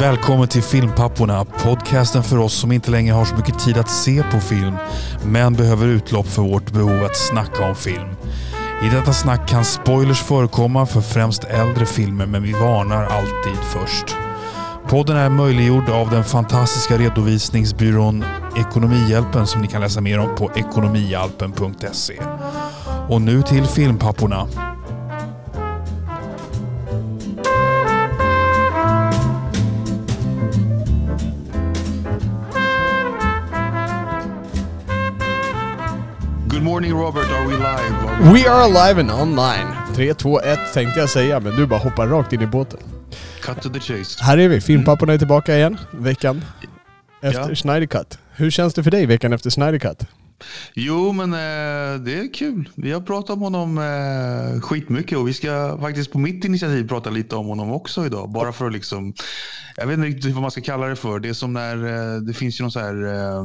välkommen till Filmpapporna, podcasten för oss som inte längre har så mycket tid att se på film, men behöver utlopp för vårt behov att snacka om film. I detta snack kan spoilers förekomma för främst äldre filmer, men vi varnar alltid först. Podden är möjliggjord av den fantastiska redovisningsbyrån Ekonomihjälpen som ni kan läsa mer om på ekonomihjälpen.se. Och nu till Filmpapporna. Robert, are we live? We are alive and online. 3, 2, 1 tänkte jag säga, men du bara hoppar rakt in i båten. Cut to the chase. Här är vi, Filmpapporna är tillbaka igen, veckan efter Ja. Snyder Cut. Hur känns det för dig veckan efter Snyder Cut? Jo, men eh, det är kul. Vi har pratat om honom eh, skitmycket och vi ska faktiskt på mitt initiativ prata lite om honom också idag. Bara för att liksom, jag vet inte riktigt vad man ska kalla det för. Det är som när eh, det finns ju någon så här det,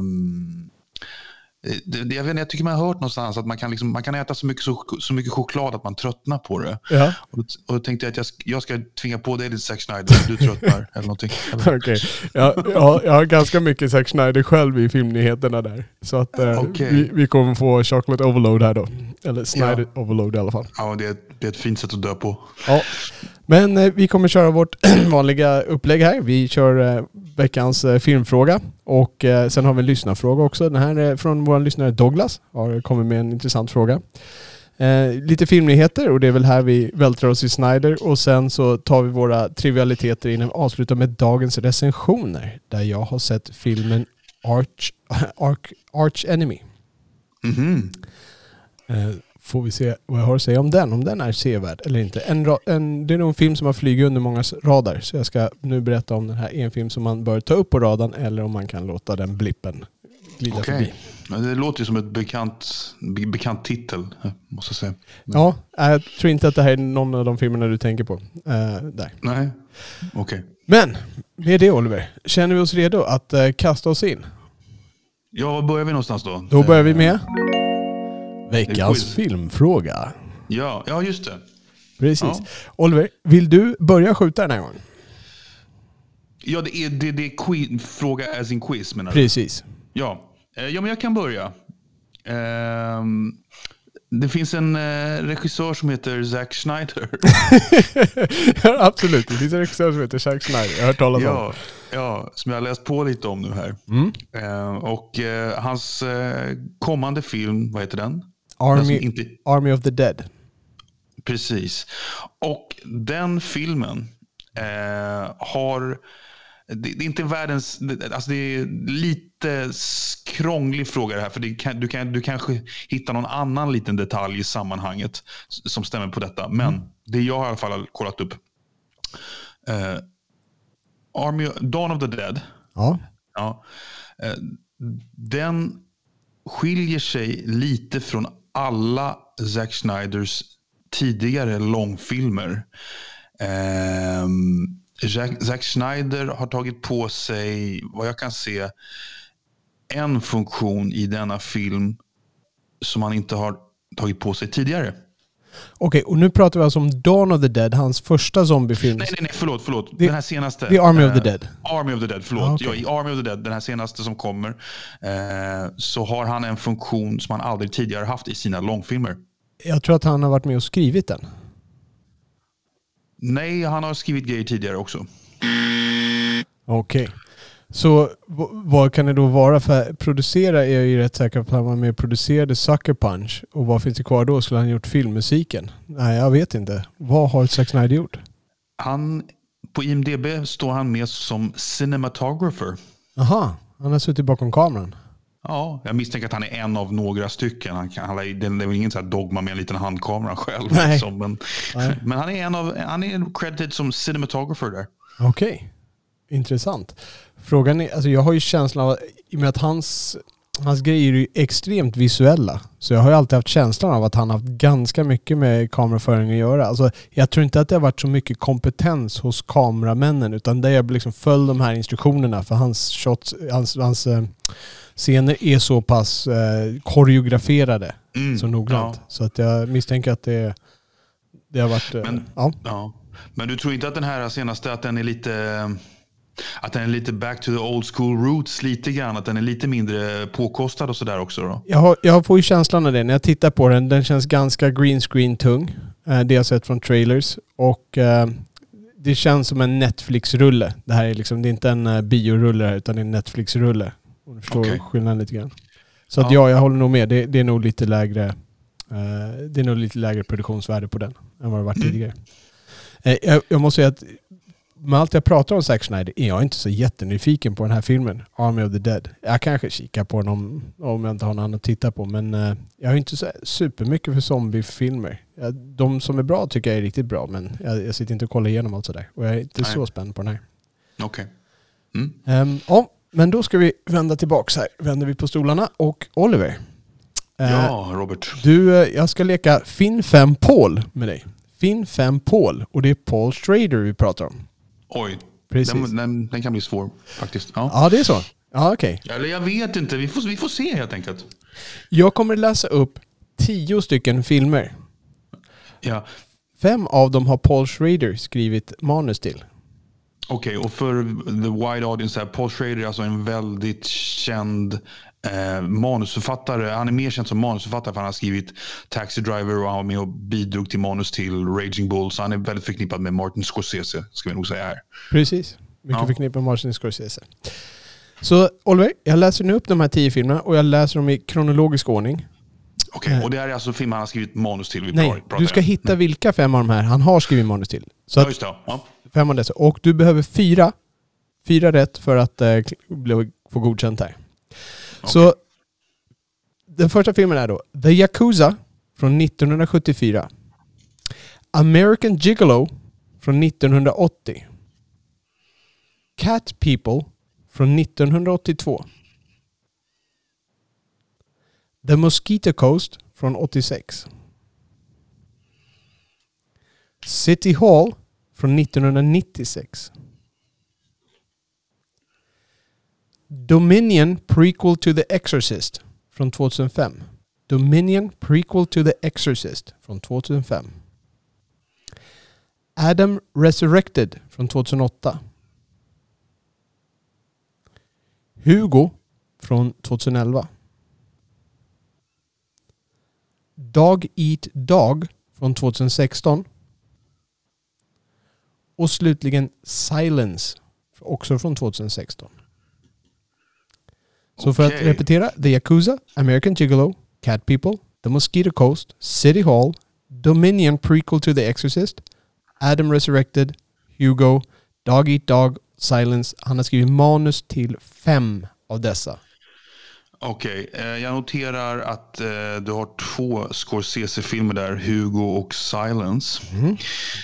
jag, vet jag tycker man har hört någonstans att man kan, liksom, man kan äta så mycket, så, så mycket choklad att man tröttnar på det. Ja. Och, och då tänkte jag att jag, jag ska tvinga på dig lite Zack så du tröttnar eller någonting. Okej. Jag, jag, har- jag har ganska mycket Zack Snyder själv i filmnyheterna där. Så att eh, Okej. vi, vi kommer få chocolate overload här då. Eller Snyder overload i alla fall. Ja, det är, det är ett fint sätt att dö på. Ja. Men eh, vi kommer köra vårt vanliga upplägg här. Vi kör eh, veckans eh, filmfråga och eh, sen har vi en lyssnarfråga också. Den här är från vår lyssnare Douglas. Har kommit med en intressant fråga. Eh, lite filmnyheter och det är väl här vi vältrar oss i Snyder och sen så tar vi våra trivialiteter innan vi avslutar med dagens recensioner. Där jag har sett filmen Arch, Arch, Arch Enemy. Mhm. Eh, får vi se vad jag har att säga om den, om den är sevärd eller inte. En, en, det är nog en film som har flugit under många radar, så jag ska nu berätta om den här är en film som man bör ta upp på radarn eller om man kan låta den blippen glida Okej. förbi. Men Det låter ju som ett bekant, be, bekant titel, måste jag säga. Ja, jag tror inte att det här är någon av de filmerna du tänker på. Eh, där. Nej, okej. Men med det Oliver, känner vi oss redo att eh, kasta oss in? Ja, var börjar vi någonstans då? Då börjar vi med veckans filmfråga. Ja, ja just det. Precis. Ja. Oliver, vill du börja skjuta den här gången? Ja, det är, det, det är fråga as in quiz menar du? Precis. Ja. Eh, ja, men jag kan börja. Ehm, det finns en eh, regissör som heter Zack Schneider. Ja, Absolut, det finns en regissör som heter Zack Snyder. Jag har hört talas om. ja, ja, som jag har läst på lite om nu här. Mm. Eh, och eh, hans eh, kommande film, vad heter den? Army, Alltså, inte, Army of the Dead. Precis. Och den filmen eh, har... Det, det är inte världens... Alltså det är lite krånglig fråga det här. För det kan, du, kan, du kanske hittar någon annan liten detalj i sammanhanget som stämmer på detta. Men det jag i alla fall har kollat upp. Eh, Army, Dawn of the Dead. Ja. Ja, eh, den skiljer sig lite från alla Zack Snyders tidigare långfilmer. Eh, Zack, Zack Snyder har tagit på sig, vad jag kan se, en funktion i denna film som han inte har tagit på sig tidigare. Okej, och nu pratar vi alltså om Dawn of the Dead, hans första zombiefilm. Nej, nej, nej, förlåt, förlåt. Det- den här senaste. är Army of the eh, Dead. Army of the Dead, förlåt. Ah, okej. ja, I Army of the Dead, den här senaste som kommer, eh, så har han en funktion som han aldrig tidigare haft i sina långfilmer. Jag tror att han har varit med och skrivit den. Nej, han har skrivit grejer tidigare också. Okej. Så vad kan det då vara? För producera är jag ju rätt säker på att han var med och producerade Sucker Punch. Och vad finns det kvar då? Skulle han gjort filmmusiken? Nej, jag vet inte. Vad har Zack Snyder gjort? Han, på IMDB står han med som cinematographer. Aha, han har suttit bakom kameran. Ja, jag misstänker att han är en av några stycken. Han, kan, han det är väl ingen så här dogma med en liten handkamera själv. Nej. Liksom, men, Nej. men han är en av, han är credited som cinematographer där. Okej, intressant. Frågan är, alltså jag har ju känslan av, i och med att hans, hans grejer är ju extremt visuella, så jag har ju alltid haft känslan av att han har haft ganska mycket med kameraföring att göra. Alltså, jag tror inte att det har varit så mycket kompetens hos kameramännen, utan det har liksom följt de här instruktionerna, för hans shots, hans, hans eh, scener är så pass eh, koreograferade Mm, så noggrant. ja. Så att jag misstänker att det, det har varit... eh, Men- ja. Ja. Men du tror inte att den här senaste, att den är lite... Att den är lite back to the old school roots lite grann. Att den är lite mindre påkostad och sådär också då. Jag, har, jag får ju känslan av det när jag tittar på den. Den känns ganska green screen tung. Eh, det jag sett från trailers. Och eh, det känns som en Netflix-rulle. Det här är liksom, det är inte en uh, biorulle här, utan det är en Netflix-rulle. Om du förstår Okej. skillnaden lite grann. Så att Ja. ja, jag håller nog med. Det, det är nog lite lägre eh, det är nog lite lägre produktionsvärde på den än vad det varit Mm. tidigare. Eh, jag, jag måste säga att med allt jag pratar om Zack Snyder är jag inte så jättenyfiken på den här filmen, Army of the Dead. Jag kanske kikar på den om, om jag inte har någon annan att titta på, men eh, jag har inte så supermycket för zombiefilmer. De som är bra tycker jag är riktigt bra, men jag, jag sitter inte och kollar igenom allt sådär. Och jag är inte Nej. så spänd på den här. Okej. Mm. Ehm, ja, men då ska vi vända tillbaks här. Vänder vi på stolarna. Och Oliver. eh, Ja, Robert. Du, eh, jag ska leka Finn 5 Paul med dig. Finn 5 Paul. Och det är Paul Schrader vi pratar om. Oj, Precis. den, den, den kan bli svår faktiskt. Ja. Ja, det är så. Ja, okej. Eller jag vet inte, vi får, vi får se helt enkelt. Jag kommer läsa upp tio stycken filmer. Ja. Fem av dem har Paul Schrader skrivit manus till. Okej, och för the wide audience här, Paul Schrader är alltså en väldigt känd eh, manusförfattare. Han är mer känd som manusförfattare för han har skrivit Taxi Driver och han var med och bidrog till manus till Raging Bull. Så han är väldigt förknippad med Martin Scorsese, ska vi nog säga här. Precis. Mycket Ja. förknippat med Martin Scorsese. Så Oliver, jag läser nu upp de här tio filmerna och jag läser dem i kronologisk ordning. Okej, Eh. och det här är alltså filmer han har skrivit manus till. Vi Nej, du ska hitta vilka fem av de här han har skrivit manus till. Så Ja, just det. Ja. fem av dessa. Och du behöver fyra, fyra rätt för att eh, bli- få godkänt här. Så den första filmen är då The Yakuza från 1974. American Gigolo från 1980. Cat People från 1982. The Mosquito Coast från 86. City Hall från 1996. Dominion Prequel to the Exorcist från 2005. Dominion Prequel to the Exorcist från 2005. Adam Resurrected från 2008. Hugo från 2011. Dog Eat Dog från 2016. Och slutligen Silence, också från 2016. Så för att repetera. The Yakuza, American Gigolo, Cat People, The Mosquito Coast, City Hall, Dominion Prequel to The Exorcist, Adam Resurrected, Hugo, Dog Eat Dog, Silence. Han har skrivit manus till fem av dessa. Okej, eh, jag noterar att eh, du har två Scorsese-filmer där, Hugo och Silence.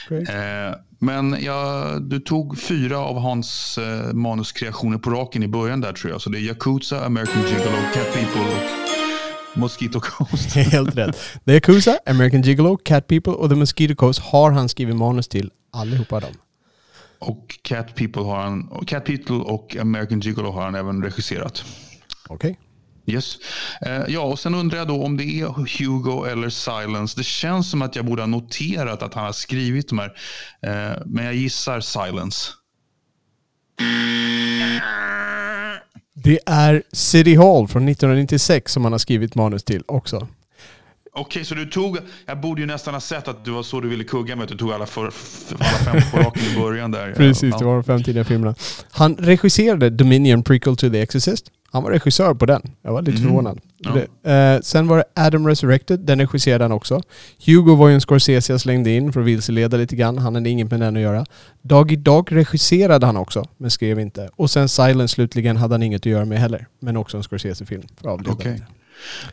Okej. Eh, men ja, du tog fyra av hans eh, manuskreationer på raken i början där tror jag. Så det är Yakuza, American Gigolo, Cat People och Mosquito Coast. Helt rätt. The Yakuza, American Gigolo, Cat People och The Mosquito Coast har han skrivit manus till allihopa dem. och Cat People har han, Cat People och American Gigolo har han även regisserat. Okej. Yes. Eh, ja, och sen undrar jag då om det är Hugo eller Silence. Det känns som att jag borde ha noterat att han har skrivit de här. Eh, men jag gissar Silence. Det är City Hall från 1996 som han har skrivit manus till också. Okej, så du tog... Jag borde ju nästan ha sett att det var så du ville kugga med att du tog alla, för, alla fem på raken i början där. Precis, det var de fem tidiga filmerna. Han regisserade Dominion Prequel to the Exorcist. Han var regissör på den. Jag var lite Mhm. förvånad. Ja. Det, eh, sen var det Adam Resurrected. Den regisserade han också. Hugo var ju en Scorsese jag slängde in för att vilseleda lite grann. Han hade inget med den att göra. Doggy Dog regisserade han också, men skrev inte. Och sen Silence slutligen hade han inget att göra med heller. Men också en Scorsese-film. lite.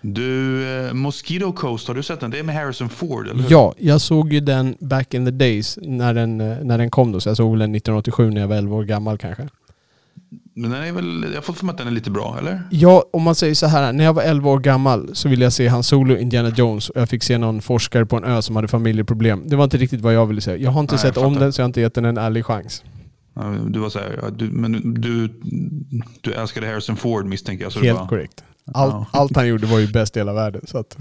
Du, eh, Mosquito Coast, har du sett den? Det är med Harrison Ford, eller hur? Ja, jag såg ju den back in the days när den, eh, när den kom då. Så jag såg väl den 1987 när jag var 11 år gammal kanske. Men den är väl... Jag har fått för mig att den är lite bra, eller? Ja, om man säger så här. När jag var 11 år gammal så ville jag se Han Solo Indiana Jones och jag fick se någon forskare på en ö som hade familjeproblem. Det var inte riktigt vad jag ville se. Jag har inte Nej, sett om den så jag har inte gett den en ärlig chans. Du var så här, ja, du, men du, du älskade Harrison Ford misstänker jag. Så Helt korrekt. Allt, Ja. allt han gjorde var ju bäst i hela världen. Så att,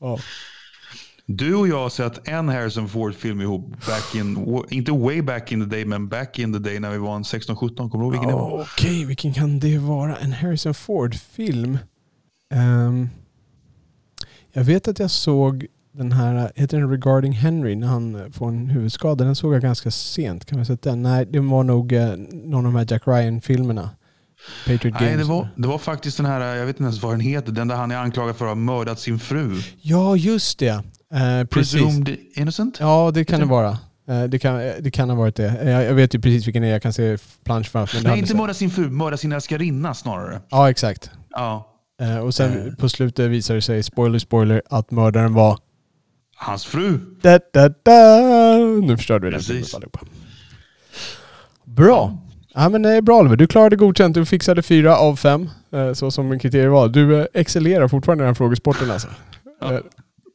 Ja. Ja. Du och jag har sett en Harrison Ford-film ihop. Back in, inte way back in the day, men back in the day när vi var en 16-17. Kommer du ihåg vilken det var? Okej, vilken kan det vara? En Harrison Ford-film? Ehm, jag av att jag såg den här, heter den Regarding Henry, när han får en huvudskada. Den såg jag ganska sent. Kan man säga den? Nej, det var nog eh, någon av de här Jack Ryan-filmerna. Patriot Nej. Det var, det var faktiskt den här, jag vet inte ens vad den heter, den där han är anklagad för att ha mördat sin fru. Ja, just det. Eh, Presumed innocent? Ja, det kan det vara. Eh, det kan, det kan ha varit det. Jag, jag vet ju precis vilken det är. Jag kan se plansch framför mig. Nej, inte mörda sin fru. Mörda sin älskarinna snarare. Ja, exakt. Ja. Eh, och sen på slutet visar det sig, spoiler spoiler, att mördaren var... Hans fru. Da, da, da. Nu förstörde vi den allihopa. Bra. Ja, men det är bra Oliver. Du klarade godkänt. Du fixade fyra av fem. Så som kriterier var. Du excellerar fortfarande i den här frågesporten alltså. Ja.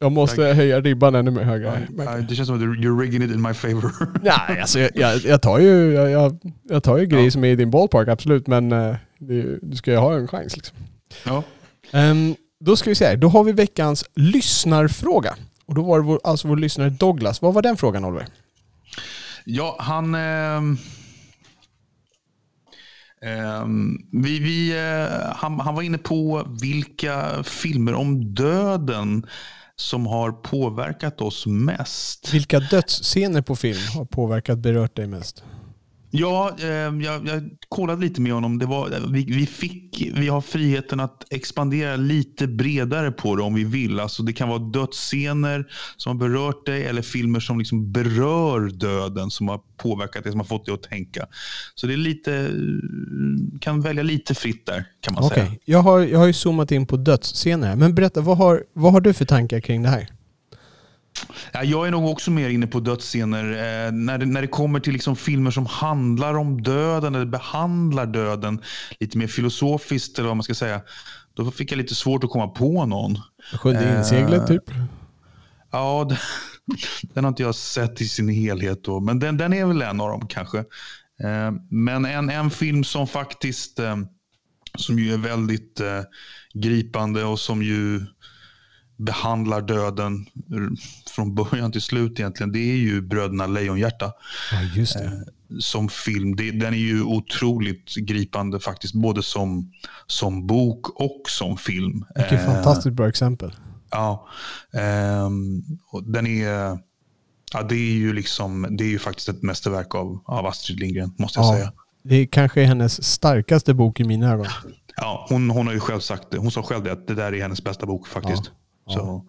Jag måste Tack. höja ribban ännu mer högre. Ja, det känns som att you're rigging it in my favor. Nej, alltså jag, jag, jag tar ju, jag, jag tar ju grejer ja. som är i din ballpark, absolut. Men uh, det, du ska ju ha en chans liksom. Ja. Um, då ska vi se här. Då har vi veckans lyssnarfråga. Och då var det vår, alltså vår lyssnare Douglas. Vad var den frågan Oliver? Ja, han... Eh, eh, vi, vi, eh, han, han var inne på vilka filmer om döden som har påverkat oss mest. Vilka dödsscener på film har påverkat, berört dig mest? Ja, eh, jag, jag kollade lite med honom. Det var, vi, vi, fick, vi har friheten att expandera lite bredare på det om vi vill. Alltså det kan vara dödsscener som har berört dig eller filmer som liksom berör döden som har påverkat dig, som har fått dig att tänka. Så det är lite, kan välja lite fritt där kan man okay. säga. Jag har, jag har ju zoomat in på dödsscener här. Men berätta, vad har, vad har du för tankar kring det här? Ja, jag är nog också mer inne på dödsscener. Eh, när, det, när det kommer till liksom filmer som handlar om döden eller behandlar döden lite mer filosofiskt eller vad man ska säga. Då fick jag lite svårt att komma på någon. Sjunde inseglet eh, typ? Ja, den, den har inte jag sett i sin helhet. Då, men den, den är väl en av dem kanske. Eh, men en, en film som faktiskt eh, som ju är väldigt eh, gripande och som ju behandlar döden från början till slut egentligen, det är ju Bröderna Lejonhjärta. Ja, just det. Eh, som film. Den är ju otroligt gripande faktiskt, både som, som bok och som film. Vilket eh, fantastiskt bra exempel. Ja. Eh, den är... Ja, det är ju liksom, det är ju faktiskt ett mästerverk av, av Astrid Lindgren, måste jag ja, säga. Det kanske är hennes starkaste bok i mina ögon. Ja, hon, hon har ju själv sagt det. Hon sa själv det, att det där är hennes bästa bok faktiskt. Ja. Så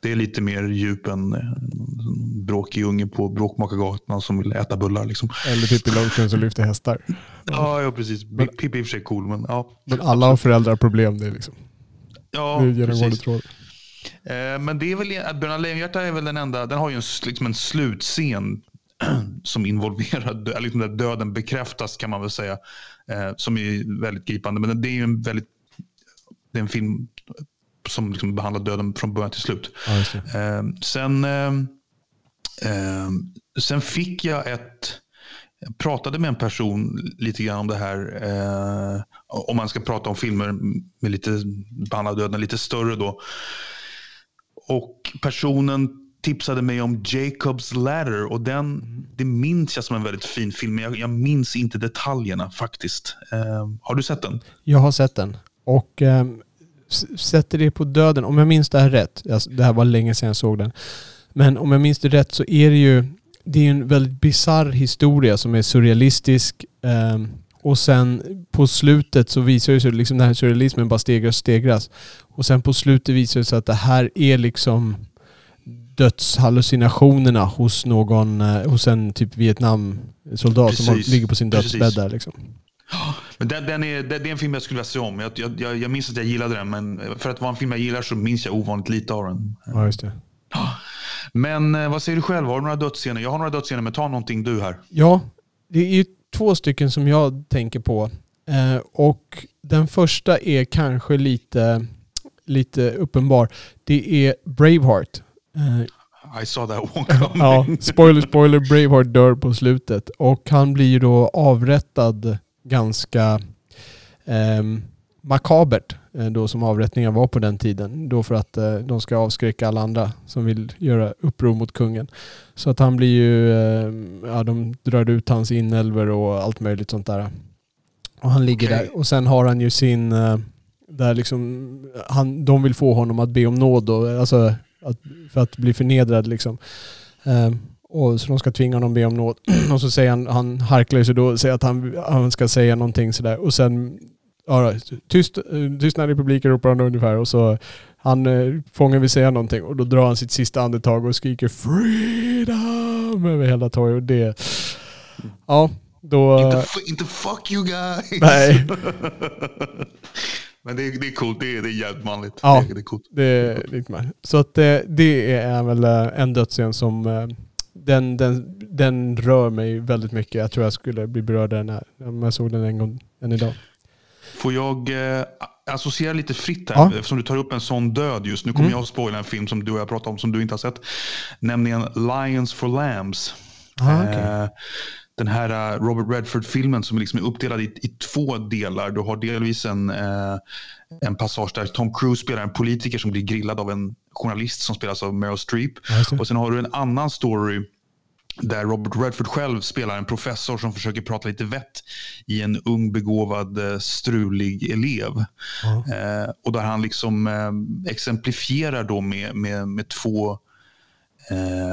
det är lite mer djup än en bråkig unge på Bråkmakargatan som vill äta bullar. Liksom. Eller Pippi Långstrump som lyfter hästar. Ja, ja precis. Pippi är i och för sig cool, men ja. Men alla har föräldraproblem. Det är liksom. Ja, det precis. Tråd. Eh, men det är väl, Bröderna Lejonhjärta är väl den enda, den har ju en, liksom en slutscen som involverar, liksom där döden bekräftas kan man väl säga. Eh, som är väldigt gripande. Men det är ju en väldigt, det är en film som liksom behandlar döden från början till slut. Ja, eh, sen, eh, sen fick jag ett... Jag pratade med en person lite grann om det här. Eh, om man ska prata om filmer med lite behandlar döden lite större då. Och personen tipsade mig om Jacob's Ladder och den, mm. det minns jag som en väldigt fin film. Men jag, jag minns inte detaljerna faktiskt. Eh, har du sett den? Jag har sett den. Och um, sätter det på döden, om jag minns det här rätt, alltså, det här var länge sedan jag såg den, men om jag minns det rätt så är det ju det är en väldigt bizarr historia som är surrealistisk. Eh, och sen på slutet så visar det sig liksom den här surrealismen bara stegras och stegras. Och sen på slutet visar det sig att det här är liksom dödshallucinationerna hos någon, eh, hos en typ Vietnam-soldat som ligger på sin dödsbädd där liksom. Men den, den är, det, är en film jag skulle vilja se om. Jag, jag, jag minns att jag gillade den, men för att vara en film jag gillar så minns jag ovanligt lite av den. Ja, just det. Men eh, vad säger du själv? Har du några dödsscener? Jag har några dödsscener, men ta någonting du här. Ja, det är ju två stycken som jag tänker på. Eh, och den första är kanske lite, lite uppenbar. Det är Braveheart. Eh, I saw that one coming. ja, spoiler, spoiler. Braveheart dör på slutet. Och han blir ju då avrättad ganska eh, makabert då som avrättningar var på den tiden. Då för att eh, de ska avskräcka alla andra som vill göra uppror mot kungen. Så att han blir ju, eh, ja de drar ut hans inälvor och allt möjligt sånt där. Och han ligger Okej. där. Och sen har han ju sin, eh, där liksom, han, de vill få honom att be om nåd då, alltså att, för att bli förnedrad liksom. Eh, och så de ska tvinga honom be om nåd. och så säger han, han harklar sig då och säger att han, han ska säga någonting sådär. Och sen, ja, tyst, eh, tystnad i publiken ropar han ungefär. Och så han, eh, fången vill säga någonting och då drar han sitt sista andetag och skriker freedom över hela torget. Och det, ja, då... Inte, inte fuck you guys! Nej. Men det, är- det är coolt, det är, det är jävligt manligt. Ja. Det, det är coolt. Det är lite mer. Så att det, det är väl eh, en dödsscen som eh, den, den, den rör mig väldigt mycket. Jag tror jag skulle bli berörd den här, om jag såg den en gång än idag. Får jag eh, associera lite fritt här, Ja. eftersom du tar upp en sån död just. Nu kommer Mm. jag att spoila en film som du och jag pratar om som du inte har sett. Nämligen Lions for Lambs. Ah, okej. Eh, den här eh, Robert Redford-filmen som liksom är uppdelad i, i två delar. Du har delvis en, eh, en passage där Tom Cruise spelar en politiker som blir grillad av en journalist som spelas av Meryl Streep. Och sen har du en annan story där Robert Redford själv spelar en professor som försöker prata lite vett i en ung begåvad eh, strulig elev. Ja. Eh, och där han liksom eh, exemplifierar då med, med, med två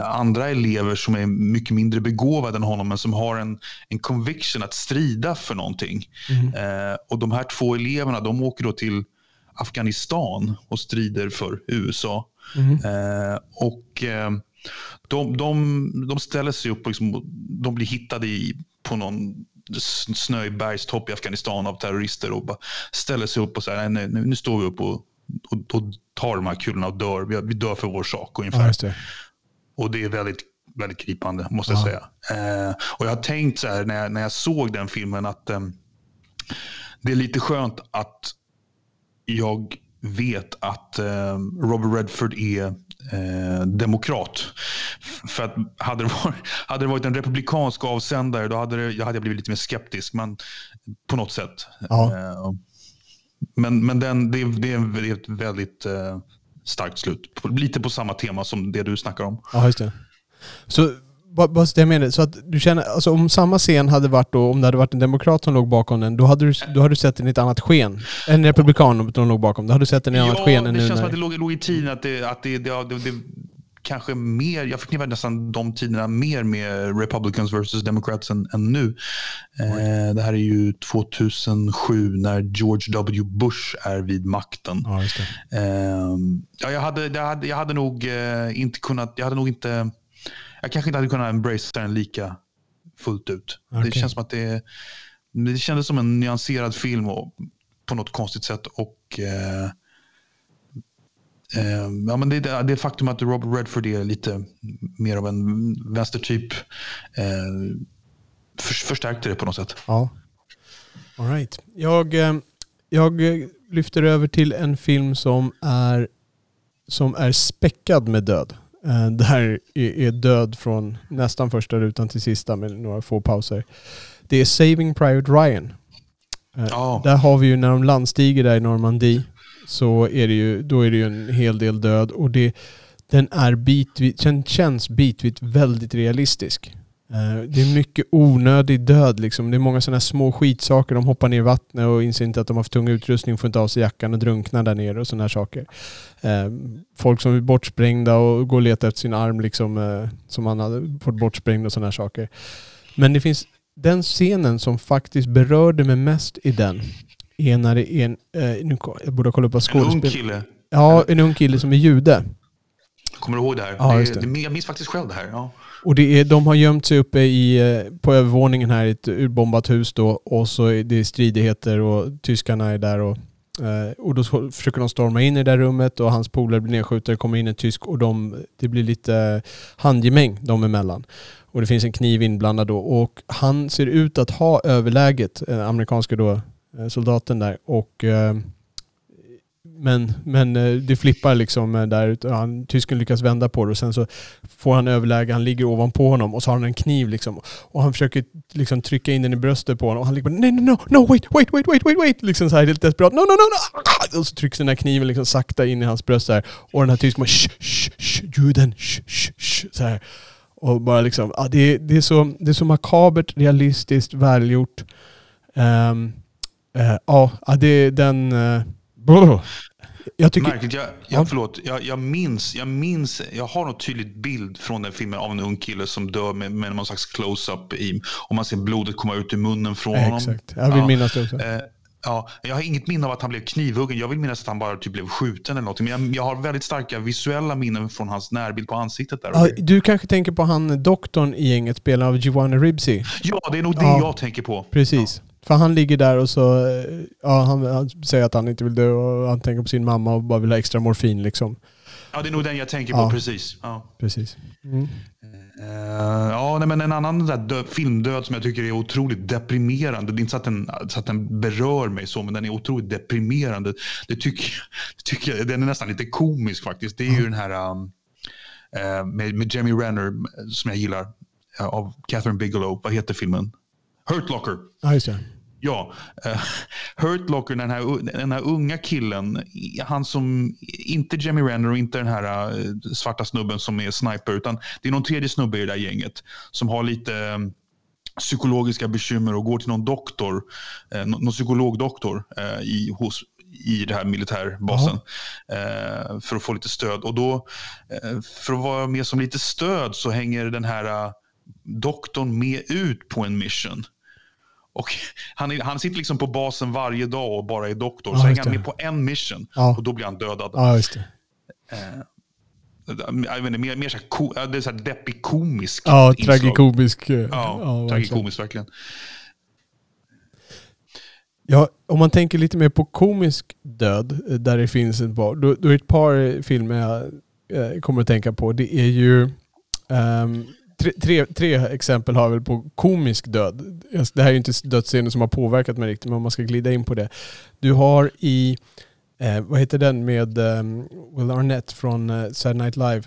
andra elever som är mycket mindre begåvade än honom men som har en, en conviction att strida för någonting. Mm. Eh, och de här två eleverna de åker då till Afghanistan och strider för USA. Mm. Eh, och eh, de, de, de ställer sig upp och liksom, de blir hittade i, på någon s- snöig bergstopp i Afghanistan av terrorister och bara ställer sig upp och säger nej, nu, nu står vi upp och, och, och tar de här kulorna och dör. Vi, vi dör för vår sak ungefär. Ja. Och det är väldigt, väldigt gripande, måste jag Ja. säga. Eh, och jag har tänkt så här när jag, när jag såg den filmen att eh, det är lite skönt att jag vet att eh, Robert Redford är eh, demokrat. För att hade det, varit, hade det varit en republikansk avsändare då hade, det, jag hade jag blivit lite mer skeptisk. Men på något sätt. Ja. Eh, men men den, det, är- det är ett väldigt eh, starkt slut. Lite på samma tema som det du snackar om. Ja, just det. Så vad, jag menar, så att du känner, alltså om samma scen hade varit då, om det hade varit en demokrat som låg bakom den, då hade du, då hade du sett den i ett annat sken. En republikan som låg bakom, då hade du sett den i ett annat sken än det känns som att det låg, låg i tiden att det, att det, det, det, det kanske mer, jag förknippar nästan de tiderna mer med Republicans versus Democrats än, än nu. Eh, det här är ju 2007 när George W. Bush är vid makten. Ja. Eh, ja, jag, hade, jag, hade, jag hade nog eh, inte kunnat, jag hade nog inte, jag kanske inte hade kunnat embrace den lika fullt ut. Okej. Det känns som att det, det kändes som en nyanserad film och, på något konstigt sätt. Och eh, ja, men det, det, det faktum att Robert Redford är lite mer av en vänstertyp eh, för, förstärkte det på något sätt. Ja. All right. Jag, eh, jag lyfter över till en film som är, som är späckad med död. Eh, Där är, är död från nästan första rutan till sista med några få pauser. Det är Saving Private Ryan. Eh. Där har vi ju när de landstiger där i Normandie så är det ju, då är det ju en hel del död och det, den är bitvis, den känns bitvis väldigt realistisk. Eh, det är mycket onödig död liksom. Det är många sådana små skitsaker. De hoppar ner i vattnet och inser inte att de har för tung utrustning, får inte av sig jackan och drunknar där nere och sådana här saker. Eh, folk som blir bortsprängda och går och letar efter sin arm liksom, eh, som han hade fått bortsprängd och sådana här saker. Men det finns den scenen som faktiskt berörde mig mest i den är en, eh, nu, jag borde kolla upp vad En ung kille. Ja, en ung kille som är jude. Kommer du ihåg det här? Ja, det, just det. jag minns faktiskt själv det här. Ja. Och det är, de har gömt sig uppe i, eh, på övervåningen här i ett urbombat hus då och så är det stridigheter och tyskarna är där och, eh, och då försöker de storma in i det där rummet och hans polare blir nedskjuten, kommer in en tysk och de, det blir lite handgemäng dem emellan. Och det finns en kniv inblandad då och han ser ut att ha överläget, eh, amerikanska då, Eh, soldaten där och eh, Men, men eh, det flippar liksom där. ute. Han, tysken lyckas vända på det och sen så får han överläge. Han ligger ovanpå honom och så har han en kniv liksom. Och han försöker liksom trycka in den i bröstet på honom. Och han ligger bara nej, nej, no, no, wait, wait, wait, wait, wait, wait. Liksom så här helt desperat. No, no, no, no. Och så trycks den här kniven liksom sakta in i hans bröst där. Och den här tysken bara shh, shh, shh, juden, shh, shh, shh. Så här. Och bara liksom, ah, det, det, är så, det är så makabert, realistiskt, välgjort. Um, ja, det är den... Uh, jag tycker, Märkligt, jag, jag, ja. förlåt, jag, jag, minns, jag minns, jag har något tydligt bild från den filmen av en ung kille som dör med, med någon slags close-up i, och man ser blodet komma ut ur munnen från eh, honom. Exakt, jag vill ja. minnas det också. Eh, ja, jag har inget minne av att han blev knivhuggen. Jag vill minnas att han bara typ blev skjuten eller någonting. Men jag, jag har väldigt starka visuella minnen från hans närbild på ansiktet. där. Ja, du kanske tänker på han doktorn i gänget, spelad av Giovanni Ribsi? Ja, det är nog det jag tänker på. Precis. För han ligger där och så, ja, han, han, säger att han inte vill dö och han tänker på sin mamma och bara vill ha extra morfin liksom. Ja, det är nog den jag tänker på, ja. precis. Ja. precis. Mm. Uh, ja, nej, men en annan där dö, filmdöd som jag tycker är otroligt deprimerande. Det är inte så att, den, så att den berör mig så, men den är otroligt deprimerande. Det tycker, det tycker jag, den är nästan lite komisk faktiskt. Det är mm. ju den här um, uh, med, med Jamie Renner som jag gillar. Uh, av Catherine Bigelow. Vad heter filmen? Hurt Locker. Ja, just det. Ja, uh, Hurt Locker, den här, den här unga killen, han som, inte Jamie Renner och inte den här uh, svarta snubben som är sniper, utan det är någon tredje snubbe i det där gänget som har lite um, psykologiska bekymmer och går till någon doktor, uh, någon psykologdoktor uh, i, hos, i det här militärbasen uh, för att få lite stöd. Och då, för att vara med som lite stöd så hänger den här doktorn med ut på en mission. Och han, han sitter liksom på basen varje dag och bara är doktor. Ja, så hänger han med på en mission ja. och då blir han dödad. Ja, just det. Eh, jag inte, mer, mer så här, det är så här deppig komisk Ja, tragikomisk. Eh, ja, ja tragikomisk verkligen. Ja, om man tänker lite mer på komisk död, eh, där det finns ett par, då, då är ett par filmer jag eh, kommer att tänka på. Det är ju um, tre, tre, tre, exempel har jag väl på komisk död. Alltså, det här är ju inte dödsscener som har påverkat mig riktigt, men om man ska glida in på det. Du har i, eh, vad heter den med um, Will Arnett från uh, Saturday Night Live?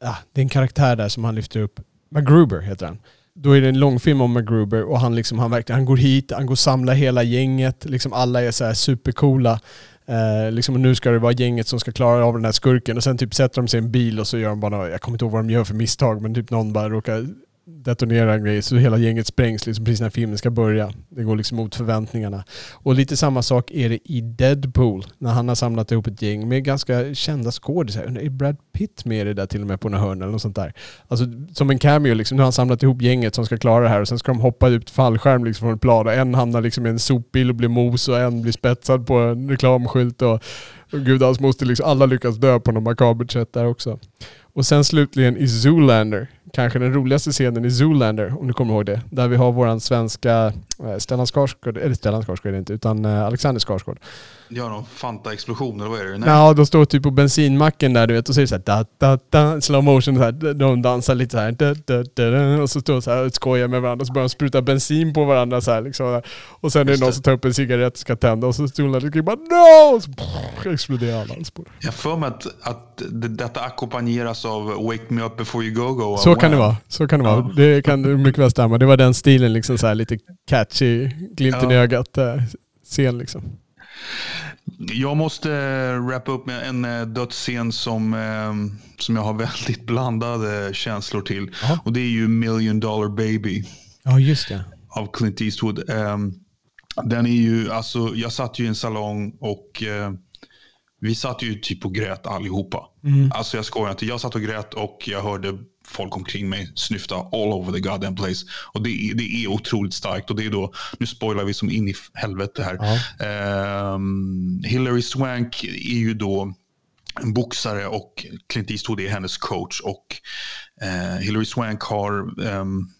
Ah, det är en karaktär där som han lyfter upp. MacGruber heter han. Då är det en långfilm om MacGruber och han, liksom, han, verkligen, han går hit, han går och samlar hela gänget. Liksom alla är så här supercoola. Eh, liksom, nu ska det vara gänget som ska klara av den här skurken. Och sen typ sätter de sig i en bil och så gör de bara, jag kommer inte ihåg vad de gör för misstag, men typ någon bara råkar Detonerar en grej så hela gänget sprängs liksom precis när filmen ska börja. Det går liksom mot förväntningarna. Och lite samma sak är det i Deadpool när han har samlat ihop ett gäng med ganska kända skådisar. Är Brad Pitt med i det där till och med på något hörn eller något sånt där? Alltså som en cameo liksom. Nu har han samlat ihop gänget som ska klara det här och sen ska de hoppa ut fallskärm liksom från ett plan och en hamnar liksom i en sopbil och blir mos och en blir spetsad på en reklamskylt och, och gud hans moster liksom. Alla lyckas dö på något makabert sätt där också. Och sen slutligen i Zoolander kanske den roligaste scenen i Zoolander, om du kommer ihåg det. Där vi har våran svenska eh, Stellan Skarsgård, eller Stellan Skarsgård är det inte, utan eh, Alexander Skarsgård. Gör någon Fanta-explosion eller vad är det? Nej. Ja, de står typ på bensinmacken där du vet och så är det såhär da, da, da, slow motion, så här, de dansar lite så här, da, da, da, da, och så står de så här och skojar med varandra och så börjar de spruta bensin på varandra så här, liksom. Och sen är det någon som tar upp en cigarett och ska tända och så Zoolander bara NO! Och så brrr, exploderar alla hans Jag för mig att, att detta ackompanjeras av Wake Me Up Before You Go Go. Så kan det vara. Så kan det vara. Det kan mycket väl stämma. Det var den stilen, liksom så här, lite catchy, glimten ja. i ögat eh, scen liksom. Jag måste wrappa upp med en eh, dödsscen som, eh, som jag har väldigt blandade känslor till. Aha. Och det är ju Million Dollar Baby. Ja, just det. Av Clint Eastwood. Ehm, den är ju, alltså, jag satt ju i en salong och vi satt ju typ och grät allihopa. Mm. Alltså jag skojar inte. Jag satt och grät och jag hörde folk omkring mig snyfta all over the goddamn place. Och det, det är otroligt starkt. Och det är då, nu spoilar vi som in i helvete här. Ja. Um, Hillary Swank är ju då en boxare och Clint Eastwood är hennes coach. Och uh, Hillary Swank har um,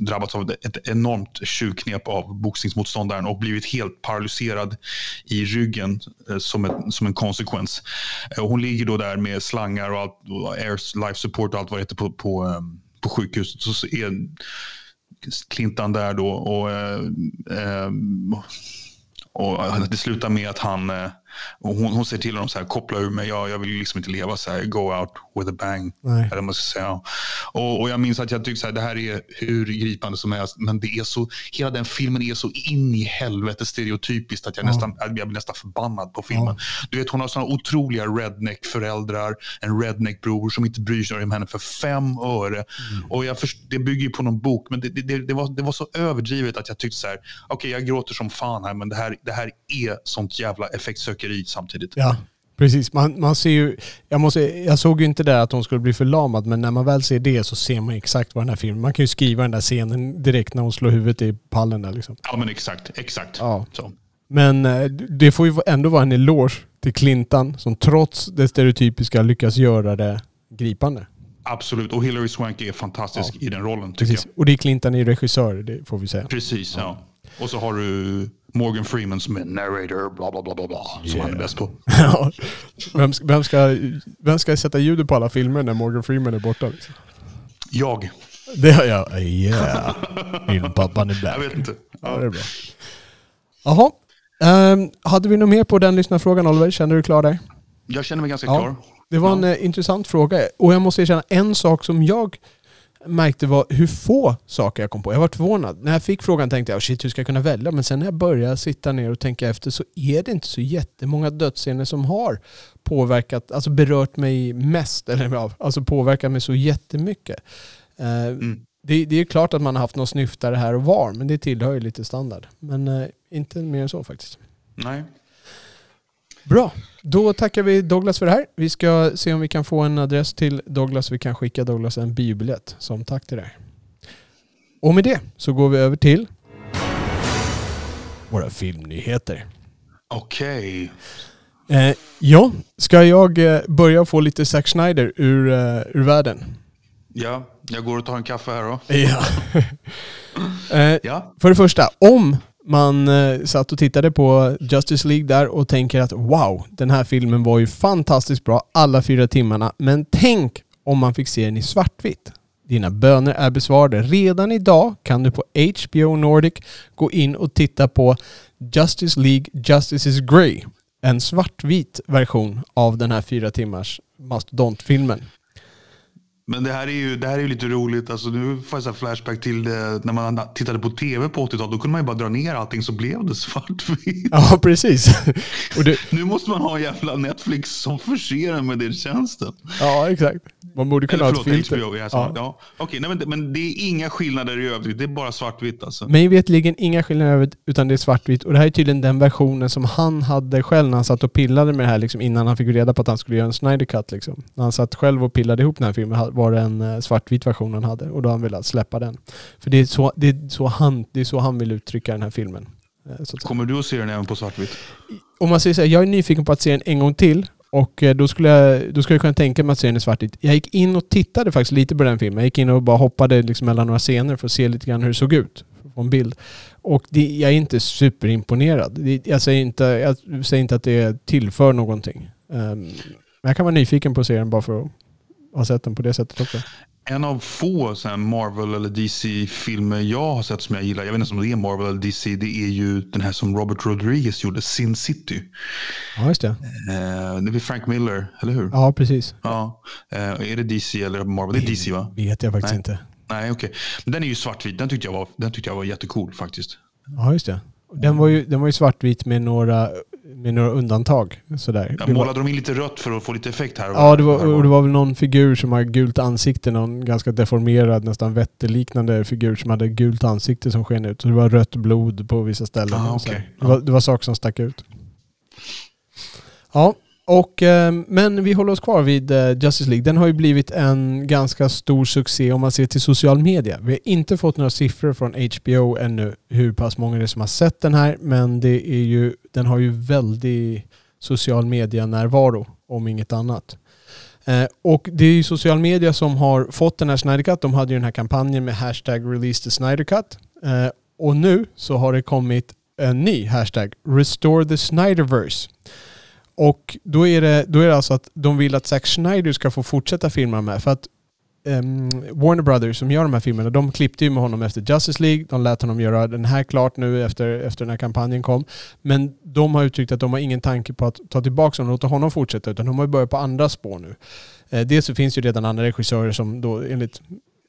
drabbats av ett enormt tjuvknep av boxningsmotståndaren och blivit helt paralyserad i ryggen eh, som, ett, som en konsekvens. Eh, hon ligger då där med slangar och allt, och air life support och allt vad det heter på, på, ehm, på sjukhuset. Så är Clintan där då och, och, och det slutar med att han och hon, hon säger till honom så här, koppla ur mig, jag, jag vill liksom inte leva så här, go out with a bang. Nej. Eller man ska säga. Och, och jag minns att jag tyckte att det här är hur gripande som helst, men det är så, hela den filmen är så in i helvete stereotypiskt att jag, Ja. nästan, jag blir nästan förbannad på filmen. Du vet, hon har sådana otroliga redneck-föräldrar, en redneck-bror som inte bryr sig om henne för fem öre. Och jag först, det bygger ju på någon bok, men det, det, det, var, det var så överdrivet att jag tyckte så här, okej jag gråter som fan här, men det här, det här är sånt jävla effektsökeri samtidigt. Ja, precis. Man, man ser ju, jag, måste, jag såg ju inte där att hon skulle bli förlamad, men när man väl ser det så ser man exakt vad den här filmen... Man kan ju skriva den där scenen direkt när hon slår huvudet i pallen där liksom. Ja, men exakt, exakt. Ja. Så. Men eh, det får ju ändå vara en eloge till Clintan som trots det stereotypiska lyckas göra det gripande. Absolut, och Hilary Swank är fantastisk i den rollen tycker Precis. Och det är Clintan är regissör, det får vi säga. jag. Precis, ja. Och så har du Morgan Freeman som är narrator, bla bla bla bla, bla som han är bäst på. Vem, ska, vem, ska, vem ska sätta ljudet på alla filmer när Morgan Freeman är borta? Liksom? Jag. Det har jag. Yeah. Filmpappan är Jag back. vet inte. Ja, det är bra. Jaha. Ehm, hade vi något mer på den lyssnarfrågan Oliver? Känner du klar där? Jag känner mig ganska Ja. klar. Det var Ja. en eh, intressant fråga. Och jag måste erkänna, en sak som jag märkte var hur få saker jag kom på. Jag var förvånad. När jag fick frågan tänkte jag, oh shit hur ska jag kunna välja? Men sen när jag började sitta ner och tänka efter så är det inte så jättemånga dödsscener som har påverkat, alltså berört mig mest, eller alltså påverkat mig så jättemycket. Eh, Mm. det, det är klart att man har haft någon snyftare här och var, men det tillhör ju lite standard. Men eh, inte mer än så faktiskt. Nej. Bra, då tackar vi Douglas för det här. Vi ska se om vi kan få en adress till Douglas. Vi kan skicka Douglas en biobiljett som tack till det här. Och med det så går vi över till våra filmnyheter. Okej. Eh, ja, ska jag eh, börja få lite Zack Snyder ur, eh, ur världen? Ja, jag går och tar en kaffe här då. Ja. eh, Ja. För det första, om man eh, satt och tittade på Justice League där och tänker att wow, den här filmen var ju fantastiskt bra alla fyra timmarna. Men tänk om man fick se den i svartvitt. Dina böner är besvarade. Redan idag kan du på HBO Nordic gå in och titta på Justice League Justice is Grey. En svartvit version av den här fyra timmars mastodontfilmen. Men det här är ju, det här är ju lite roligt. Alltså, nu får jag så flashback till det, när man tittade på tv på 80-talet. Då kunde man ju bara dra ner allting så blev det svartvitt. Ja, precis. det, Nu måste man ha en jävla Netflix som förser en med den tjänsten. ja, exakt. Man borde kunna Eller ha ett förlåt, filter. HBO. Ja. Ja. Ja. Okej, nej, men, det- men det är inga skillnader i övrigt. Det är bara svartvitt alltså. Mig vetligen inga skillnader över utan det är svartvitt. Och det här är tydligen den versionen som han hade själv när han satt och pillade med det här liksom, innan han fick reda på att han skulle göra en Snyder Cut. Liksom. När han satt själv och pillade ihop den här filmen var det en eh, svartvit version han hade och då har han velat släppa den. För det är så, det är så, han, det är så han vill uttrycka den här filmen. eh. Kommer du att se den även på svartvitt? Om man säger så här, jag är nyfiken på att se den en gång till. Och eh, då skulle, jag, då skulle jag kunna tänka mig att se den i svartvitt. Jag gick in och tittade faktiskt lite på den filmen. Jag gick in och bara hoppade liksom mellan några scener för att se lite grann hur det såg ut. Få en bild. Och det, jag är inte superimponerad. Det, jag, säger inte, jag säger inte att det tillför någonting. Ehm, men jag kan vara nyfiken på att se den bara för att ha sett den på det sättet också. En av få så Marvel eller DC-filmer jag har sett som jag gillar, jag vet inte om det är Marvel eller DC, det är ju den här som Robert Rodriguez gjorde, Sin City. Ja, just det. Eh, det är Frank Miller, eller hur? Ja, precis. Ja. Eh, är det DC eller Marvel? Det är DC va? vet jag faktiskt Nej. inte. Nej, okej. Men den är ju svartvit. Den tyckte jag var, den tyckte jag var jättecool faktiskt. Ja, just det. Den var ju, den var ju svartvit med några, med några undantag. Sådär. Jag Det var- målade de in lite rött för att få lite effekt här. Ja, det var, och det var väl någon figur som har gult ansikte. Någon ganska deformerad, nästan vetteliknande figur som hade gult ansikte som sken ut. Så det var rött blod på vissa ställen. Ah, okej. det, var, det var saker som stack ut. Ja, och, ehm, men vi håller oss kvar vid eh, Justice League. Den har ju blivit en ganska stor succé om man ser till social media. Vi har inte fått några siffror från HBO ännu hur pass många det är som har sett den här. Men det är ju, den har ju väldigt social media-närvaro om inget annat. Eh, och det är ju social media som har fått den här Snyder Cut. De hade ju den här kampanjen med hashtag release the Snyder Cut. Eh, och nu så har det kommit en ny hashtag, restore the Snyderverse. Och då är, det, då är det alltså att de vill att Zack Schneider ska få fortsätta filma med. För att um, Warner Brothers som gör de här filmerna, de klippte ju med honom efter Justice League. De lät honom göra den här klart nu efter, efter den här kampanjen kom. Men de har uttryckt att de har ingen tanke på att ta tillbaka honom och låta honom fortsätta utan de har ju börjat på andra spår nu. Eh, dels så finns ju redan andra regissörer som då enligt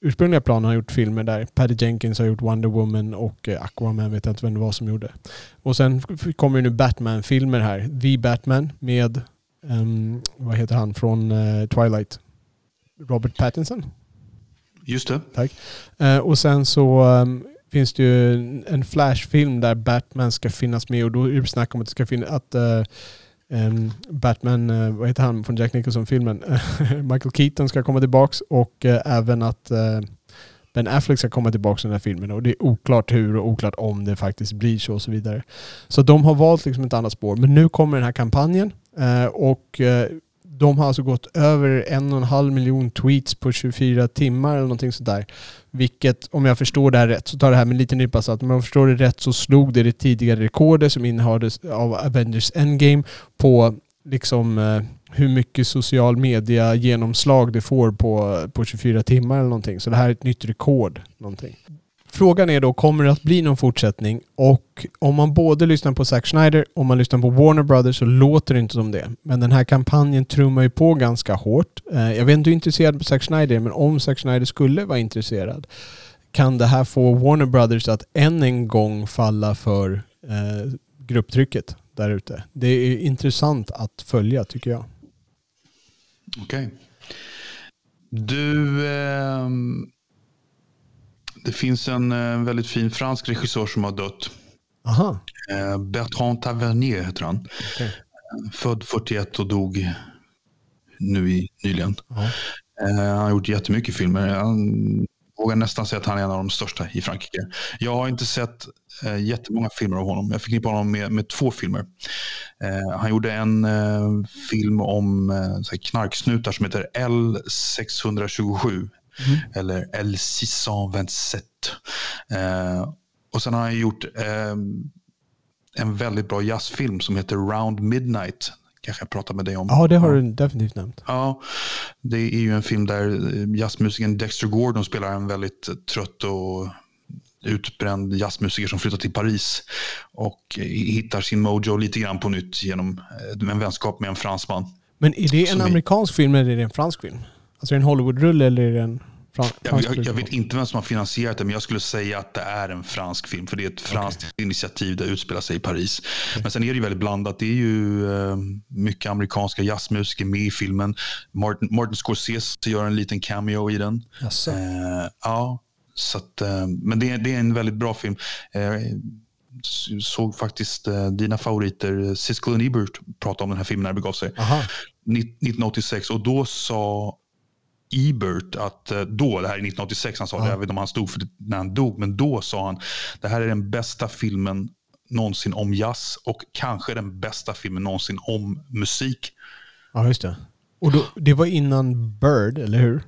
ursprungliga planen har gjort filmer där. Patty Jenkins har gjort Wonder Woman och eh, Aquaman vet jag inte vem det var som gjorde. Och sen kommer ju nu Batman-filmer här. The Batman med, ehm, vad heter han från eh, Twilight? Robert Pattinson. Just det. Eh, och sen så ehm, finns det ju en- Flash-film där Batman ska finnas med och då är det snack om att det ska finnas att eh, Ehm, Batman, eh, vad heter han från Jack Nicholson-filmen? Michael Keaton ska komma tillbaks och eh, även att eh, Ben Affleck ska komma tillbaka i den här filmen och det är oklart hur och oklart om det faktiskt blir så och så vidare. Så de har valt liksom ett annat spår. Men nu kommer den här kampanjen och de har alltså gått över en och en halv miljon tweets på 24 timmar eller någonting sådär. Vilket, om jag förstår det här rätt, så tar det här med en liten nypa salt, men om jag förstår det rätt så slog det det tidigare rekordet som innehades av Avengers Endgame på liksom eh, hur mycket social media genomslag det får på, på 24 timmar eller någonting. Så det här är ett nytt rekord. Någonting. Frågan är då, kommer det att bli någon fortsättning? Och om man både lyssnar på Zack Schneider och man lyssnar på Warner Brothers så låter det inte som det. Men den här kampanjen trummar ju på ganska hårt. Eh, jag vet inte hur intresserad på Zack Schneider är, men om Zack Schneider skulle vara intresserad kan det här få Warner Brothers att än en gång falla för eh, grupptrycket där ute. Det är intressant att följa tycker jag. Okej. Du, ehm, det finns en eh, väldigt fin fransk regissör som har dött. Aha, Eh, Bertrand Tavernier heter han. okej. Född 41 och dog nu i, nyligen. Eh, han har gjort jättemycket filmer. Jag vågar nästan säga att han är en av de största i Frankrike. Jag har inte sett eh, jättemånga filmer av honom. Jag förknippar honom med, med två filmer. Eh, han gjorde en eh, film om eh, knarksnutar som heter L627 eller L627. Eh, och sen har han gjort eh, en väldigt bra jazzfilm som heter Round Midnight. Kanske jag pratar med dig om. ja, det har du definitivt nämnt. Ja, det är ju en film där eh, jazzmusikern Dexter Gordon spelar en väldigt trött och utbränd jazzmusiker som flyttar till Paris och eh, hittar sin mojo lite grann på nytt genom eh, en vänskap med en fransman. Men är det en amerikansk film eller är det en fransk film? Alltså är det en Hollywood-rulle eller är det en fran- Jag, fransk jag, jag produktion? vet inte vem som har finansierat det, men jag skulle säga att det är en fransk film. För det är ett franskt initiativ där utspelar sig i Paris. Men sen är det ju väldigt blandat. Det är ju eh, mycket amerikanska jazzmusiker med i filmen. Martin, Martin Scorsese gör en liten cameo i den. Jaså? Eh, ja, så att, eh, men det är, det är en väldigt bra film. Eh, såg faktiskt eh, dina favoriter, Siskel och Ebert, prata om den här filmen när det begav sig. Aha. Ni- 1986 och då sa Ebert att eh, då, det här är 1986 han sa det, Ja. jag vet inte om han stod för det när han dog, men då sa han det här är den bästa filmen någonsin om jazz och kanske den bästa filmen någonsin om musik. Ja, just det. Och då, det var innan Bird, eller hur?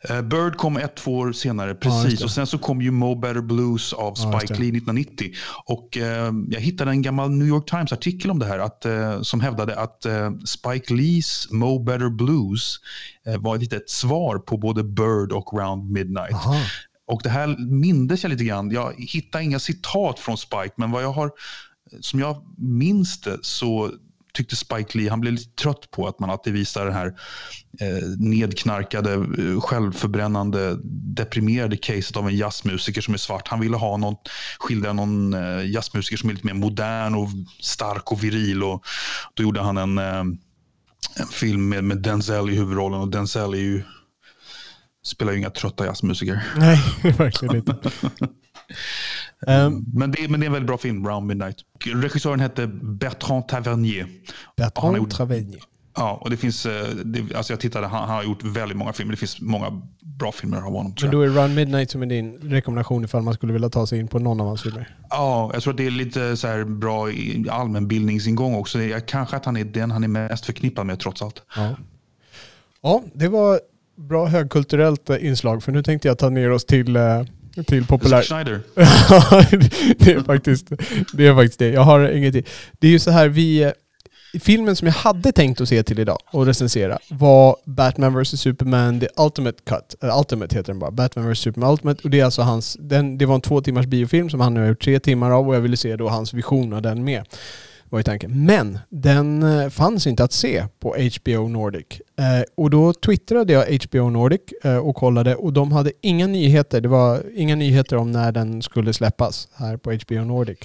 Eh, Bird kom ett, två år senare, precis. det. och sen så kom ju Mo Better Blues av Ja, Spike det. Lee 1990. Och eh, jag hittade en gammal New York Times-artikel om det här att, eh, som hävdade att eh, Spike Lees Mo Better Blues eh, var lite ett svar på både Bird och Round Midnight. Aha. Och det här mindes jag lite grann. Jag hittar inga citat från Spike, men vad jag har, som jag minns det så tyckte Spike Lee, han blev lite trött på att man alltid visar den här eh, nedknarkade, eh, självförbrännande, deprimerade caset av en jazzmusiker som är svart. Han ville ha någon, skildra någon eh, jazzmusiker som är lite mer modern och stark och viril. Och då gjorde han en, eh, en film med, med Denzel i huvudrollen och Denzel är ju, spelar ju inga trötta jazzmusiker. Nej, verkligen inte. um, Men det, är- men det är en väldigt bra film, Round Midnight. Regissören hette Bertrand Tavernier. Bertrand gjort- Travegne. Ja, och det finns, eh, det, alltså jag tittade, han, han har gjort väldigt många filmer. Det finns många bra filmer av honom. Men då är Run Midnight som är din rekommendation ifall man skulle vilja ta sig in på någon av hans filmer? Ja, jag tror att det är lite så här bra allmänbildningsingång också. Jag, kanske att han är den han är mest förknippad med trots allt. Ja. Ja, det var bra högkulturellt inslag för nu tänkte jag ta ner oss till, eh, till populär... Snyder. det, är faktiskt, det är faktiskt det. Jag har ingenting. Det är ju så här, vi... eh, filmen som jag hade tänkt att se till idag och recensera var Batman vs Superman The Ultimate Cut. Ultimate heter den bara. Batman vs Superman Ultimate. Och det är alltså hans... Den, det var en två timmars biofilm som han nu har gjort tre timmar av och jag ville se då hans vision av den med var ju tanken. Men den eh, fanns inte att se på HBO Nordic. Eh, och då twittrade jag HBO Nordic eh, och kollade och de hade inga nyheter. Det var inga nyheter om när den skulle släppas här på HBO Nordic.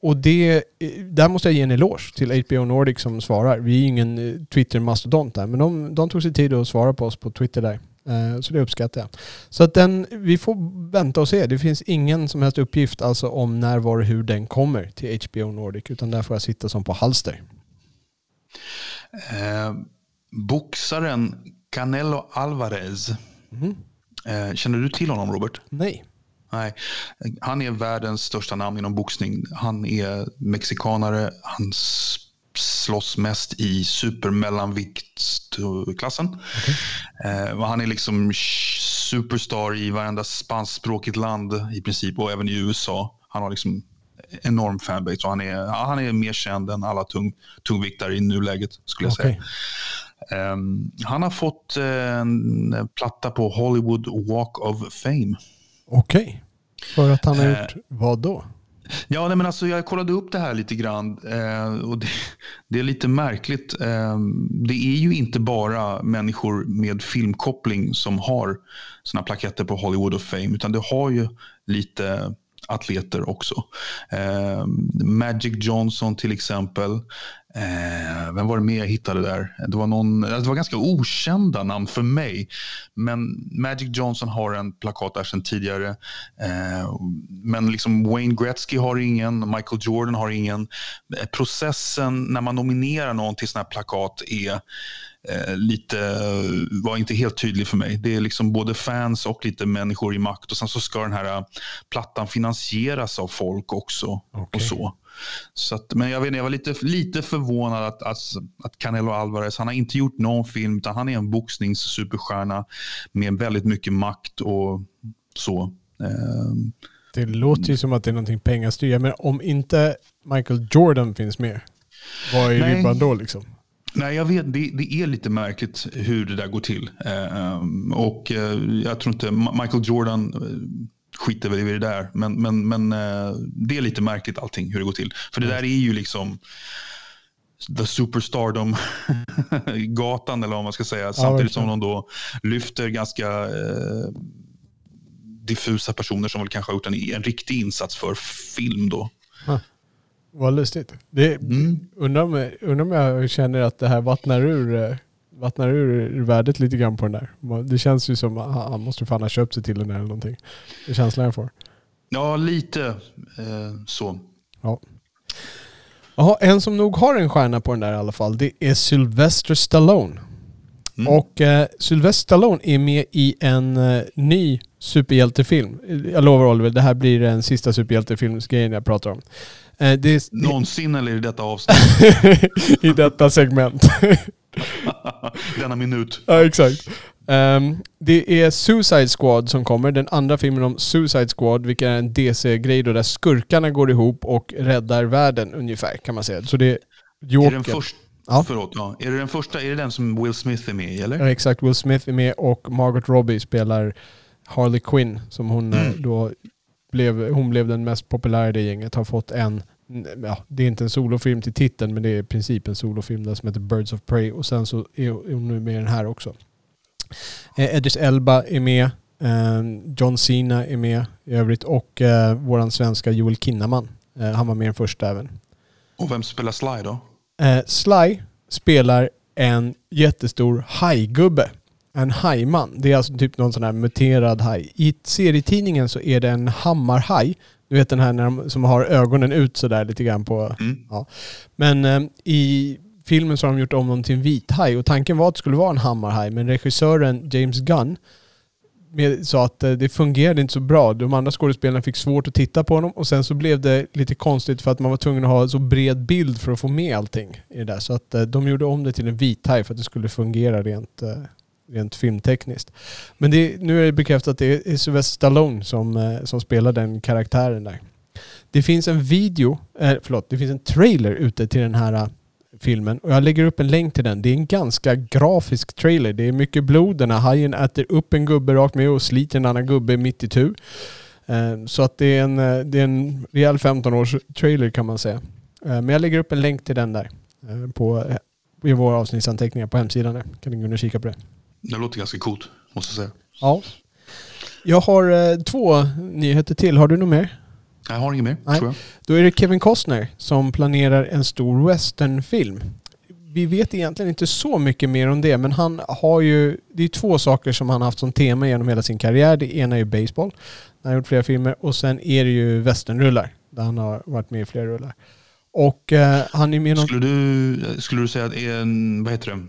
Och det, eh, där måste jag ge en eloge till HBO Nordic som svarar. Vi är ingen eh, Twitter-mastodont där, men de, de tog sig tid att svara på oss på Twitter där. Eh, så det uppskattar jag. Så att den, vi får vänta och se. Det finns ingen som helst uppgift alltså om när, var och hur den kommer till HBO Nordic. Utan där får jag sitta som på halster. Eh, boxaren Canelo Alvarez. Mm. Eh, känner du till honom Robert? Nej. Nej, han är världens största namn inom boxning. Han är mexikanare. Han slåss mest i supermellanviktklassen. Okay. Eh, han är liksom superstar i varenda spanskspråkigt land i princip och även i USA. Han har liksom enorm fanbase och han är, ja, han är mer känd än alla tung, tungviktare i nuläget skulle jag okay. säga. Um, han har fått en platta på Hollywood Walk of Fame. Okej. Okay. För att han har uh, gjort vad då? Ja, nej, men alltså, jag kollade upp det här lite grann eh, och det, det, är lite märkligt. Eh, det är ju inte bara människor med filmkoppling som har såna plaketter på Hollywood of Fame, utan det har ju lite atleter också. Eh, Magic Johnson till exempel. Eh, vem var det mer jag hittade där? Det var, någon, det var ganska okända namn för mig. Men Magic Johnson har en plakat där sedan tidigare. Eh, men liksom Wayne Gretzky har ingen, Michael Jordan har ingen. Processen när man nominerar någon till sådana här plakat är lite, var inte helt tydlig för mig. Det är liksom både fans och lite människor i makt. Och sen så ska den här plattan finansieras av folk också. Okay. och så. Så att, men jag, vet, jag var lite, lite förvånad att, att, att Canelo Alvarez, han har inte gjort någon film, utan han är en boxningssuperstjärna med väldigt mycket makt och så. Um, det låter ju som att det är någonting pengastyr. Men om inte Michael Jordan finns med, vad är ribban då liksom? Nej, jag vet. Det, det, är lite märkligt hur det där går till. Uh, och uh, jag tror inte Michael Jordan uh, skiter väl i det där. Men, men, men eh, det är lite märkligt allting hur det går till. För det där är ju liksom the superstardom-gatan eller vad man ska säga. Samtidigt som de då lyfter ganska eh, diffusa personer som väl kanske har gjort en, en riktig insats för film då. Ha. Vad lustigt. Det, mm. undrar, om, undrar om jag känner att det här vattnar ur eh, vattnar ur värdet lite grann på den där. Det känns ju som att han måste fan ha köpt sig till den eller någonting. Det är känslan jag får. Ja, lite eh, så. Ja. Jaha, en som nog har en stjärna på den där i alla fall, det är Sylvester Stallone. Mm. Och eh, Sylvester Stallone är med i en eh, ny superhjältefilm. Jag lovar Oliver, det här blir den sista superhjältefilmsgrejen jag pratar om. Eh, det, Någonsin eller i detta avsnitt? I detta segment. Denna minut. Ja, exakt. Um, det är Suicide Squad som kommer, den andra filmen om Suicide Squad, vilket är en DC-grej där skurkarna går ihop och räddar världen ungefär kan man säga. Så det är Joker. Är den första, ja. Förlåt, ja. Är det den första, är det den som Will Smith är med i eller? Ja, exakt. Will Smith är med och Margot Robbie spelar Harley Quinn som hon eh, mm. då blev, hon blev den mest populära i det gänget, har fått en ja, det är inte en solofilm till titeln men det är i princip en solofilm där som heter Birds of Prey och sen så är hon nu med i den här också. Eh, Edris Elba är med, eh, John Cena är med i övrigt och eh, våran svenska Joel Kinnaman. Eh, han var med i den första även. Och vem spelar Sly då? Eh, Sly spelar en jättestor hajgubbe. En hajman. Det är alltså typ någon sån här muterad haj. I serietidningen så är det en hammarhaj du vet den här när de, som har ögonen ut sådär lite grann på... Mm. Ja. Men eh, i filmen så har de gjort om dem till en vithaj och tanken var att det skulle vara en hammarhaj men regissören James Gunn sa att eh, det fungerade inte så bra. De andra skådespelarna fick svårt att titta på honom och sen så blev det lite konstigt för att man var tvungen att ha så bred bild för att få med allting i det där. Så att eh, de gjorde om det till en vithaj för att det skulle fungera rent eh, rent filmtekniskt. Men det, nu är det bekräftat att det är Sylvester Stallone som, eh, som spelar den karaktären där. Det finns en video, eh, förlåt, det finns en trailer ute till den här eh, filmen. Och jag lägger upp en länk till den. Det är en ganska grafisk trailer. Det är mycket blod. Den här hajen äter upp en gubbe rakt med och sliter en annan gubbe mitt i tu. Eh, så att det är en, det är en rejäl 15-års trailer kan man säga. Men jag lägger upp en länk till den där på, i våra avsnittsanteckningar på hemsidan. Där. Kan ni gå in och kika på det. Det låter ganska coolt, måste jag säga. Ja. Jag har eh, två nyheter till. Har du något mer? Jag har inget mer, Nej. tror jag. Då är det Kevin Costner som planerar en stor westernfilm. Vi vet egentligen inte så mycket mer om det, men han har ju... Det är två saker som han har haft som tema genom hela sin karriär. Det ena är ju baseball, han har gjort flera filmer, och sen är det ju westernrullar, där han har varit med i flera rullar. Och eh, han är med någon... Skulle du, skulle du säga att en, vad heter det?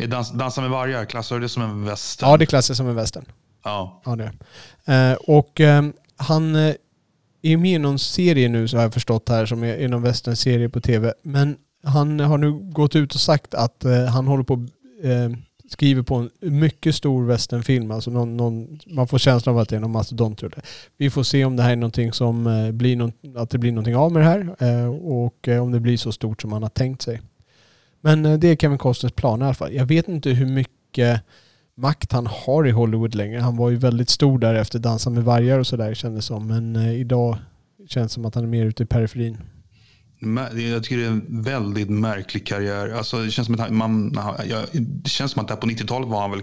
Är dans, Dansa med vargar, klassar du det som en western? Ja, det klassas som en western. Ja. Ja, det. Eh, Och eh, han är med i någon serie nu, så har jag förstått här, som är, är någon western-serie på tv. Men han har nu gått ut och sagt att eh, han håller på eh, skriver på en mycket stor westernfilm. Alltså någon, någon, man får känslan av att det är någon mastodontrulle. Vi får se om det här är någonting som eh, blir någon, att det blir någonting av med det här eh, och om det blir så stort som man har tänkt sig. Men eh, det är Kevin Costners plan i alla fall. Jag vet inte hur mycket makt han har i Hollywood längre. Han var ju väldigt stor där efter Dansa med vargar och sådär kändes som. Men eh, idag känns det som att han är mer ute i periferin. Jag tycker det är en väldigt märklig karriär. Alltså, det, känns som att man, jag, det känns som att där på 90-talet var han väl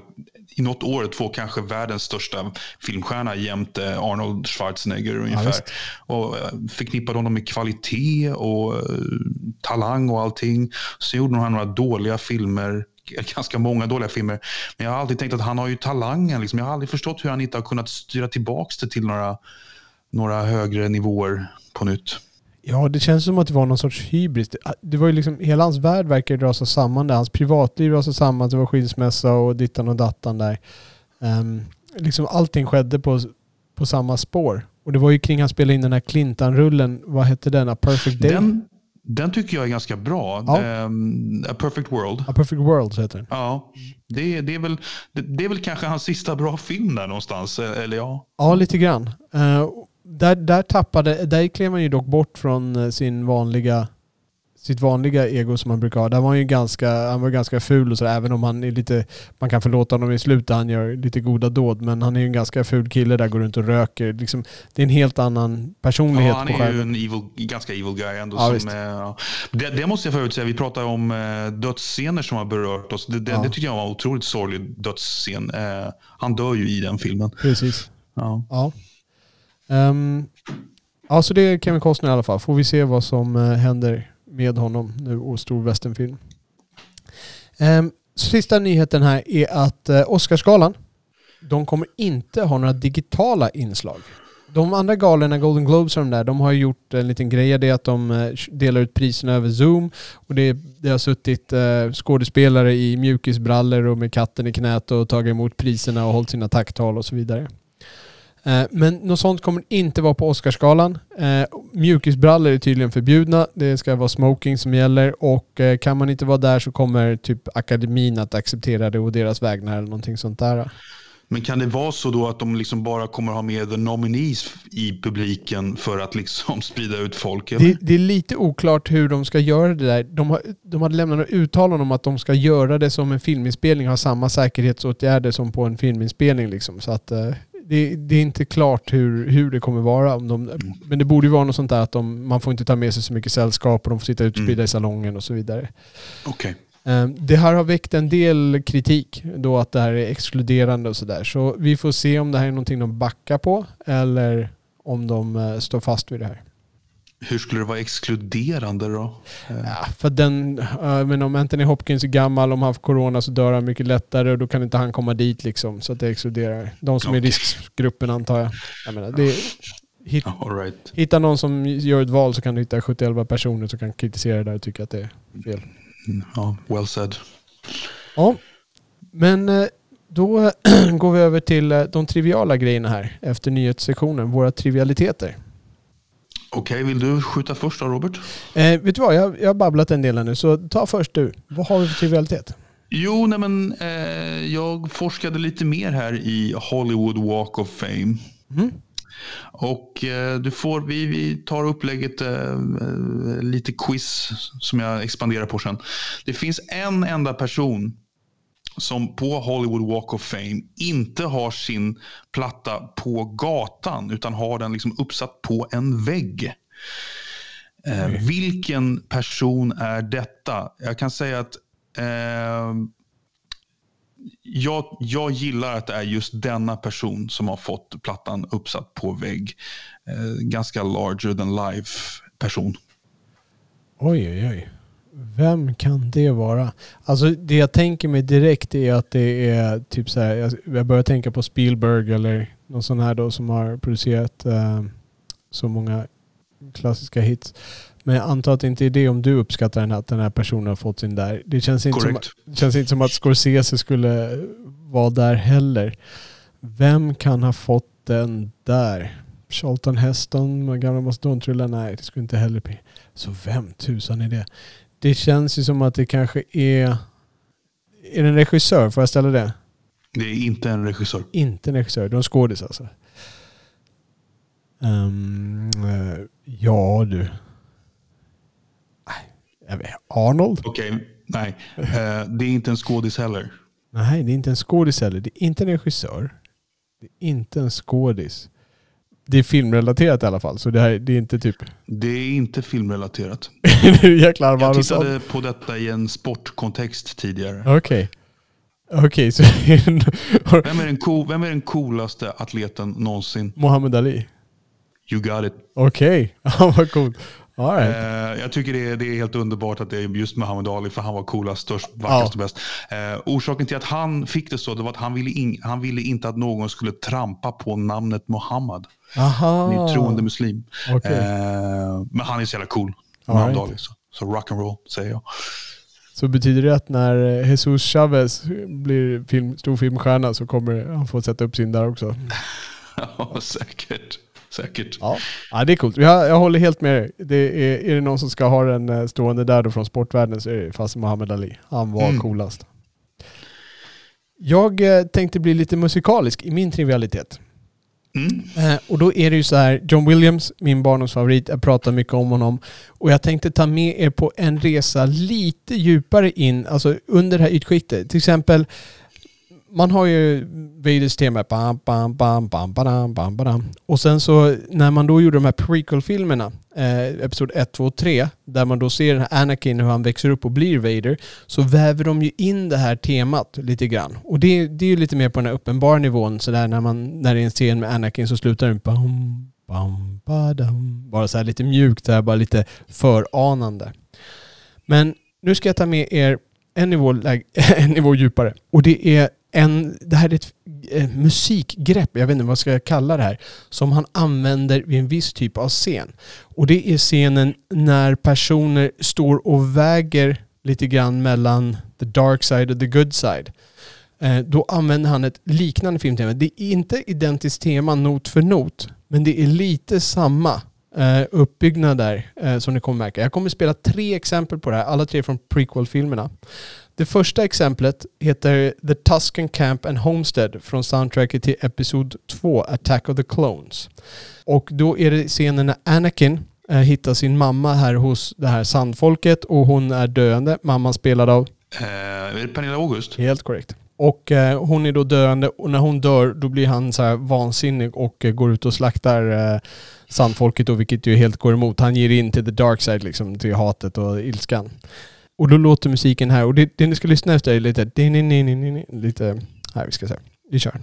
i något år två kanske världens största filmstjärna jämte Arnold Schwarzenegger ungefär. visst. och eh, förknippade honom med kvalitet och eh, talang och allting. Så gjorde han några dåliga filmer ganska många dåliga filmer. Men jag har alltid tänkt att han har ju talangen. Liksom. Jag har aldrig förstått hur han inte har kunnat styra tillbaka det till några, några högre nivåer på nytt. Ja, det känns som att det var någon sorts hybris. Det- Det var ju liksom, hela hans värld verkar dra sig samman där. Hans privatliv sig samman. Det var skilsmässa och dittan och dattan där. Um, liksom allting skedde på, på samma spår. Och det var ju kring han spelade in den här Clintan-rullen. Vad hette den? A Perfect Day? Den, den tycker jag är ganska bra. Ja. Ehm, A Perfect World. A Perfect World så heter den. Ja, det, det, är väl, det, det är väl kanske hans sista bra film där någonstans. eh, Eller ja. Ja, lite grann. Eh, där, där tappade, där klev man ju dock bort från eh, sin vanliga sitt vanliga ego som han brukar ha. Där var han ju ganska, han var ganska ful och så även om han är lite, man kan förlåta honom i slutet, han gör lite goda dåd, men han är ju en ganska ful kille där, går runt och röker. Liksom, det är en helt annan personlighet Ja, han är ju en evil, ganska evil guy ändå. Ja, som, eh, ja. det, det måste jag förut säga. Vi pratade om eh, dödsscener som har berört oss. Det, det, Ja. det tycker jag var en otroligt sorglig dödsscen. Han dör ju i den filmen. Precis. Ja. Ja. Um, ja, så det är Kevin Costner i alla fall. Får vi se vad som eh, händer med honom nu och stor westernfilm. Um, ehm, sista nyheten här är att uh, Oscarsgalan, de kommer inte ha några digitala inslag. De andra galorna, Golden Globes och de där, de har ju gjort en liten grej av det att de eh, delar ut priserna över Zoom. Och det, det har suttit eh, skådespelare i mjukisbrallor och med katten i knät och tagit emot priserna och hållit sina tacktal och så vidare. Eh, Men något sånt kommer inte vara på Oscarsgalan. Eh, Mjukisbrallor är tydligen förbjudna. Det ska vara smoking som gäller och eh, kan man inte vara där så kommer typ akademin att acceptera det och deras vägnar eller någonting sånt där. Men kan det vara så då att de liksom bara kommer ha med the nominees i publiken för att liksom sprida ut folk? Det, det är lite oklart hur de ska göra det där. De, har, de hade lämnat några uttalanden om att de ska göra det som en filminspelning, ha samma säkerhetsåtgärder som på en filminspelning. Liksom. Så att, det, det är inte klart hur, hur det kommer vara. Om de, men det borde ju vara något sånt där att de, man får inte ta med sig så mycket sällskap och de får sitta utspridda i salongen och så vidare. Okej. Eh, Det här har väckt en del kritik då att det här är exkluderande och sådär. Så vi får se om det här är någonting de backar på eller om de eh, står fast vid det här. Hur skulle det vara exkluderande då? Ja, för den, men om Anthony Hopkins är gammal, om han får corona så dör han mycket lättare och då kan inte han komma dit liksom. Så att det exkluderar. De som är i riskgruppen antar jag. jag menar, det, hit, right. hitta någon som gör ett val så kan du hitta 71 personer som kan kritisera det där och tycka att det är fel. Mm, Ja, well said. Ja, men eh, då går vi över till eh, de triviala grejerna här efter nyhetssektionen. Våra trivialiteter. Okej, vill du skjuta först då Robert? Eh, vet du vad, jag, jag har babblat en del här nu så ta först du. Vad har vi för trivialitet? Jo, nej men eh, jag forskade lite mer här i Hollywood Walk of Fame. Mm. Och eh, du får, vi, vi tar upplägget eh, eh, lite quiz som jag expanderar på sen. Det finns en enda person som på Hollywood Walk of Fame inte har sin platta på gatan utan har den liksom uppsatt på en vägg. Eh, vilken person är detta? Jag kan säga att eh, jag, jag gillar att det är just denna person som har fått plattan uppsatt på vägg. Eh, ganska larger than life person. Oj, oj, oj. Vem kan det vara? Alltså det jag tänker mig direkt är att det är typ så här, jag, börjar tänka på Spielberg eller någon sån här då som har producerat eh, så många klassiska hits. Men jag antar att det inte är det om du uppskattar den, att den här personen har fått sin där. Det känns inte, som, Korrekt. det känns inte som att Scorsese skulle vara där heller. Vem kan ha fått den där? Charlton Heston gamla Mastodontrullar? Nej, det skulle inte heller bli. Så vem tusan är det? Det känns ju som att det kanske är... Är det en regissör? Får jag ställa det? Det är inte en regissör. Inte en regissör. Det är en skådis alltså. Eh, ja du. Arnold? Okej, nej. Eh, det är inte en skådis heller. Nej, det är inte en skådis heller. Det är inte en regissör. Det är inte en skådis. Det är filmrelaterat i alla fall, så det, här, det är inte typ... Det är inte filmrelaterat. Jäklar Jag tittade på detta i en sportkontext tidigare. Okej. Okej, så Vem är, den cool, vem är den coolaste atleten någonsin? Muhammad Ali. You got it. Okej, ja vad coolt. Right. Eh, jag tycker det är, det är helt underbart att det är just Muhammad Ali, för han var coolast, störst, vackrast och bäst. Eh, orsaken till att han fick det så det var att han ville, in, han ville inte att någon skulle trampa på namnet Muhammad. Aha. Troende muslim. Okej. Eh, men han är så jävla cool, All Muhammad right. Ali. Så, så rock and roll säger jag. Så betyder det att när Jesus Chavez blir film, stor filmstjärna så kommer han få sätta upp sin där också? Ja, säkert. Säkert. Ja, ja det är coolt. Jag, jag håller helt med dig. Det är, är det någon som ska ha den eh, stående där då från sportvärlden så är det fast Muhammad Ali. Han var Mm. coolast. Jag eh, tänkte bli lite musikalisk i min trivialitet. Mm. Eh, och då är det ju så här, John Williams, min barndomsfavorit, jag pratar mycket om honom. Och jag tänkte ta med er på en resa lite djupare in, alltså under det här ytskiktet. Till exempel, man har ju Vaders tema, bam, bam, bam, bam, badam, bam, badam. Och sen så när man då gjorde de här prequel-filmerna, eh, Episod 1, 2 och 3, där man då ser den här Anakin hur han växer upp och blir Vader, så väver de ju in det här temat lite grann. Och det, det är ju lite mer på den här uppenbara nivån, så där när, man, när det är en scen med Anakin så slutar den bam, bam, badam. Bara så här lite mjukt, här, bara lite föranande. Men nu ska jag ta med er en nivå, en nivå djupare. Och det är en, det här är ett eh, musikgrepp, jag vet inte vad ska jag kalla det här, som han använder vid en viss typ av scen. Och det är scenen när personer står och väger lite grann mellan the dark side och the good side. Eh, då använder han ett liknande filmtema. Det är inte identiskt tema not för not, men det är lite samma eh, uppbyggnad där eh, som ni kommer märka. Jag kommer spela tre exempel på det här, alla tre från prequel-filmerna. Det första exemplet heter The Tuscan Camp and Homestead från soundtracket till Episod 2, Attack of the Clones. Och då är det scenen när Anakin eh, hittar sin mamma här hos det här sandfolket och hon är döende. Mamman spelad av Eh, Pernilla August? Helt korrekt. Och eh, hon är då döende och när hon dör då blir han så här vansinnig och eh, går ut och slaktar eh, sandfolket då, vilket ju helt går emot. Han ger in till the dark side liksom, till hatet och ilskan. Och då låter musiken här och det, det ni ska lyssna efter är lite... Lite... Här, vi ska se. Vi kör.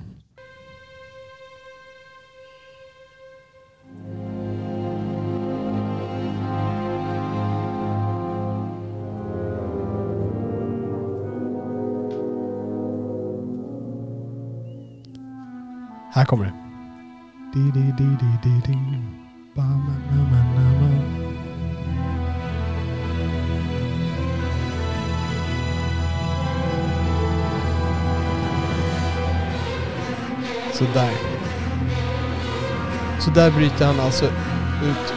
Här kommer det. Sådär. Så där bryter han alltså ut.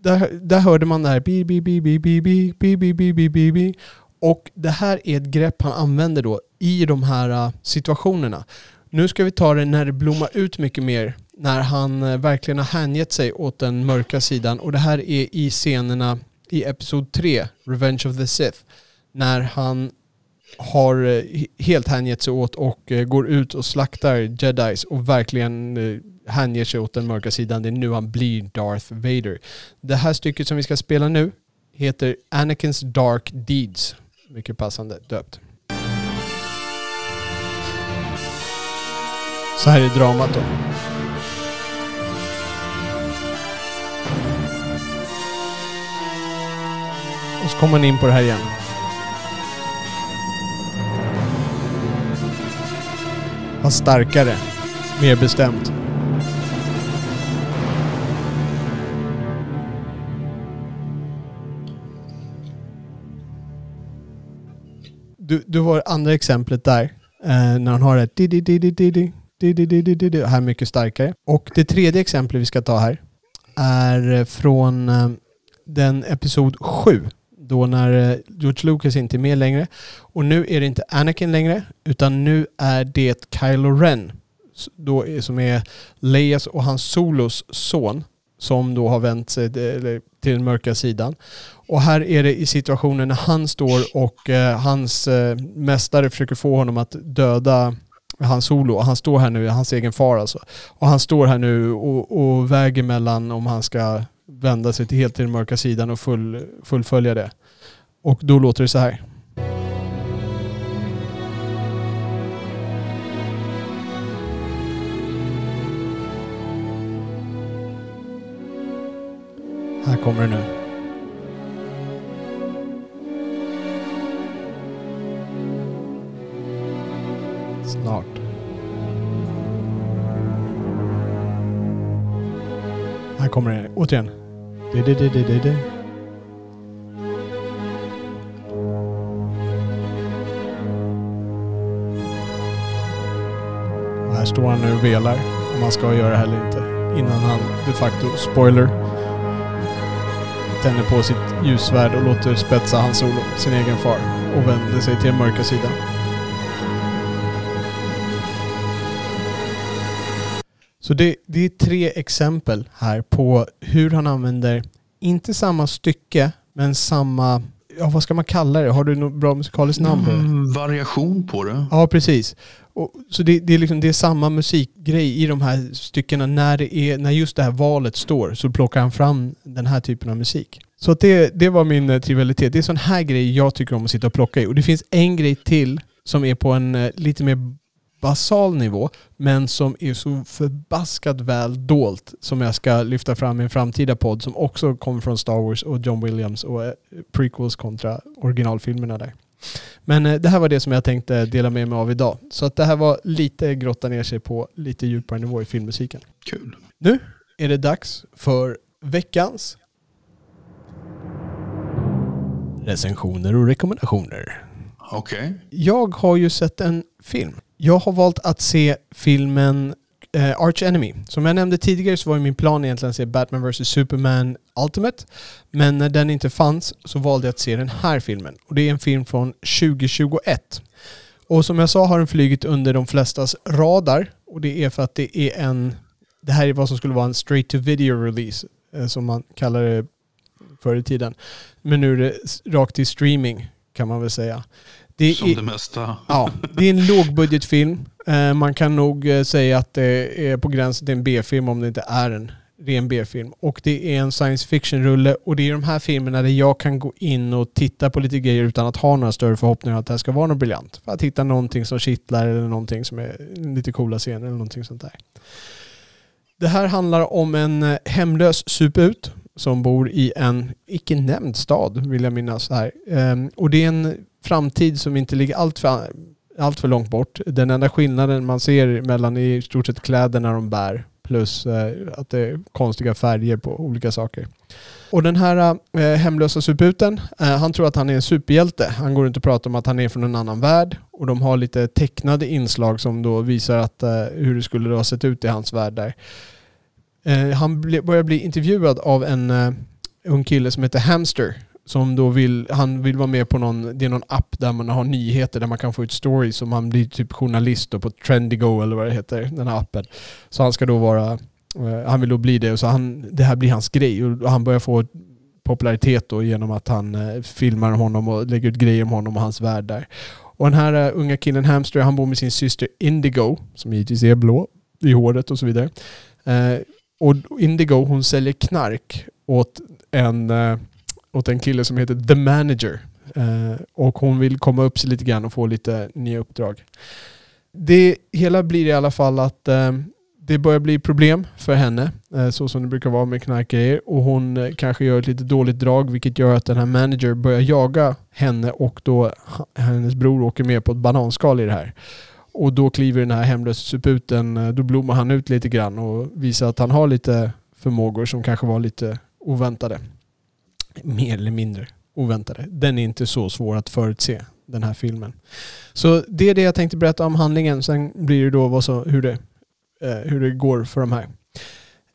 Där, där hörde man det här bi, bi, bi, bi, bi, bi, bi, bi, bi, bi, bi, bi. Och det här är ett grepp han använder då i de här situationerna. Nu ska vi ta det när det blommar ut mycket mer när han verkligen har hängett sig åt den mörka sidan. Och det här är i scenerna i Episod 3, Revenge of the Sith. När han har eh, helt hängett sig åt och eh, går ut och slaktar jedis och verkligen eh, hänger sig åt den mörka sidan. Det är nu han blir Darth Vader. Det här stycket som vi ska spela nu heter Anakins Dark Deeds. Mycket passande döpt. Så här är dramat då. Och så kommer man in på det här igen. Var starkare. Mer bestämt. Du, du har andra exemplet där. Eh, när han har det di di di di di di di di di di di här mycket starkare. Och det tredje exemplet vi ska ta här är från eh, den episod 7. Då när eh, George Lucas inte är med längre. Och nu är det inte Anakin längre, utan nu är det Kylo Ren. Då är, som är Leias och hans Solos son. Som då har vänt sig eh, till, till den mörka sidan. Och här är det i situationen när han står och eh, hans eh, mästare försöker få honom att döda hans solo. Och han står här nu, hans egen far alltså. Och han står här nu och, och väger mellan om han ska vända sig till helt till den mörka sidan och full, fullfölja det. Och då låter det så här. Här kommer det nu. Snart. Här kommer det återigen. Det, det, det, det, det, det. Här står han nu och velar om han ska göra det här eller inte. Innan han de facto, spoiler, tänder på sitt ljussvärd och låter spetsa hans solo, sin egen far, och vänder sig till den mörka sidan. Så det, det är tre exempel här på hur han använder, inte samma stycke, men samma, ja vad ska man kalla det? Har du något bra musikaliskt namn? Mm, variation på det. Ja, precis. Och, så det, det, är liksom, det är samma musikgrej i de här styckena. När, det är, när just det här valet står så plockar han fram den här typen av musik. Så att det, det var min eh, trivialitet. Det är sån här grej jag tycker om att sitta och plocka i. Och det finns en grej till som är på en eh, lite mer basal nivå, men som är så förbaskat väl dolt som jag ska lyfta fram i en framtida podd som också kommer från Star Wars och John Williams och eh, prequels kontra originalfilmerna där. Men eh, det här var det som jag tänkte dela med mig av idag. Så att det här var lite grotta ner sig på lite djupare nivå i filmmusiken. Kul. Nu är det dags för veckans recensioner och rekommendationer. Okej. Jag har ju sett en film. Jag har valt att se filmen eh, Arch Enemy. Som jag nämnde tidigare så var ju min plan egentligen att se Batman vs Superman Ultimate. Men när den inte fanns så valde jag att se den här filmen. Och det är en film från 2021. Och som jag sa har den flugit under de flestas radar. Och det är för att det är en... Det här är vad som skulle vara en straight to video release. Eh, som man kallar det förr i tiden. Men nu är det rakt till streaming kan man väl säga. Det Som är, det mesta. Ja, det är en lågbudgetfilm. Eh, man kan nog eh, säga att det är på gränsen till en B-film om det inte är en ren B-film. Och det är en science fiction-rulle och det är de här filmerna där jag kan gå in och titta på lite grejer utan att ha några större förhoppningar att det här ska vara något briljant. För att hitta någonting som kittlar eller någonting som är lite coola scener eller någonting sånt där. Det här handlar om en eh, hemlös suput som bor i en icke nämnd stad, vill jag minnas. Här. Ehm, och det är en framtid som inte ligger allt för, allt för långt bort. Den enda skillnaden man ser mellan är i stort sett kläderna de bär plus eh, att det är konstiga färger på olika saker. Och den här eh, hemlösa suputen, eh, han tror att han är en superhjälte. Han går runt och pratar om att han är från en annan värld och de har lite tecknade inslag som då visar att, eh, hur det skulle ha sett ut i hans värld där. Eh, han ble, börjar bli intervjuad av en eh, ung kille som heter Hamster som då vill, han vill vara med på någon, det är någon app där man har nyheter där man kan få ut stories som han blir typ journalist då på Trendigo eller vad det heter, den här appen. Så han ska då vara, eh, han vill då bli det och så han, det här blir hans grej och han börjar få popularitet då genom att han eh, filmar honom och lägger ut grejer om honom och hans värld där. Och den här uh, unga killen Hamster, han bor med sin syster Indigo, som givetvis är blå i håret och så vidare. Eh, och Indigo, hon säljer knark åt en, eh, åt en kille som heter The Manager. Eh, och hon vill komma upp sig lite grann och få lite nya uppdrag. Det hela blir i alla fall att eh, det börjar bli problem för henne, så som det brukar vara med knarkgrejer. Och hon kanske gör ett lite dåligt drag, vilket gör att den här manager börjar jaga henne och då hennes bror åker med på ett bananskal i det här. Och då kliver den här hemlösa suputen, eh, då blommar han ut lite grann och visar att han har lite förmågor som kanske var lite oväntade. Mer eller mindre oväntade. Den är inte så svår att förutse, den här filmen. Så det är det jag tänkte berätta om handlingen. Sen blir det då vad så, hur det Eh, hur det går för de här.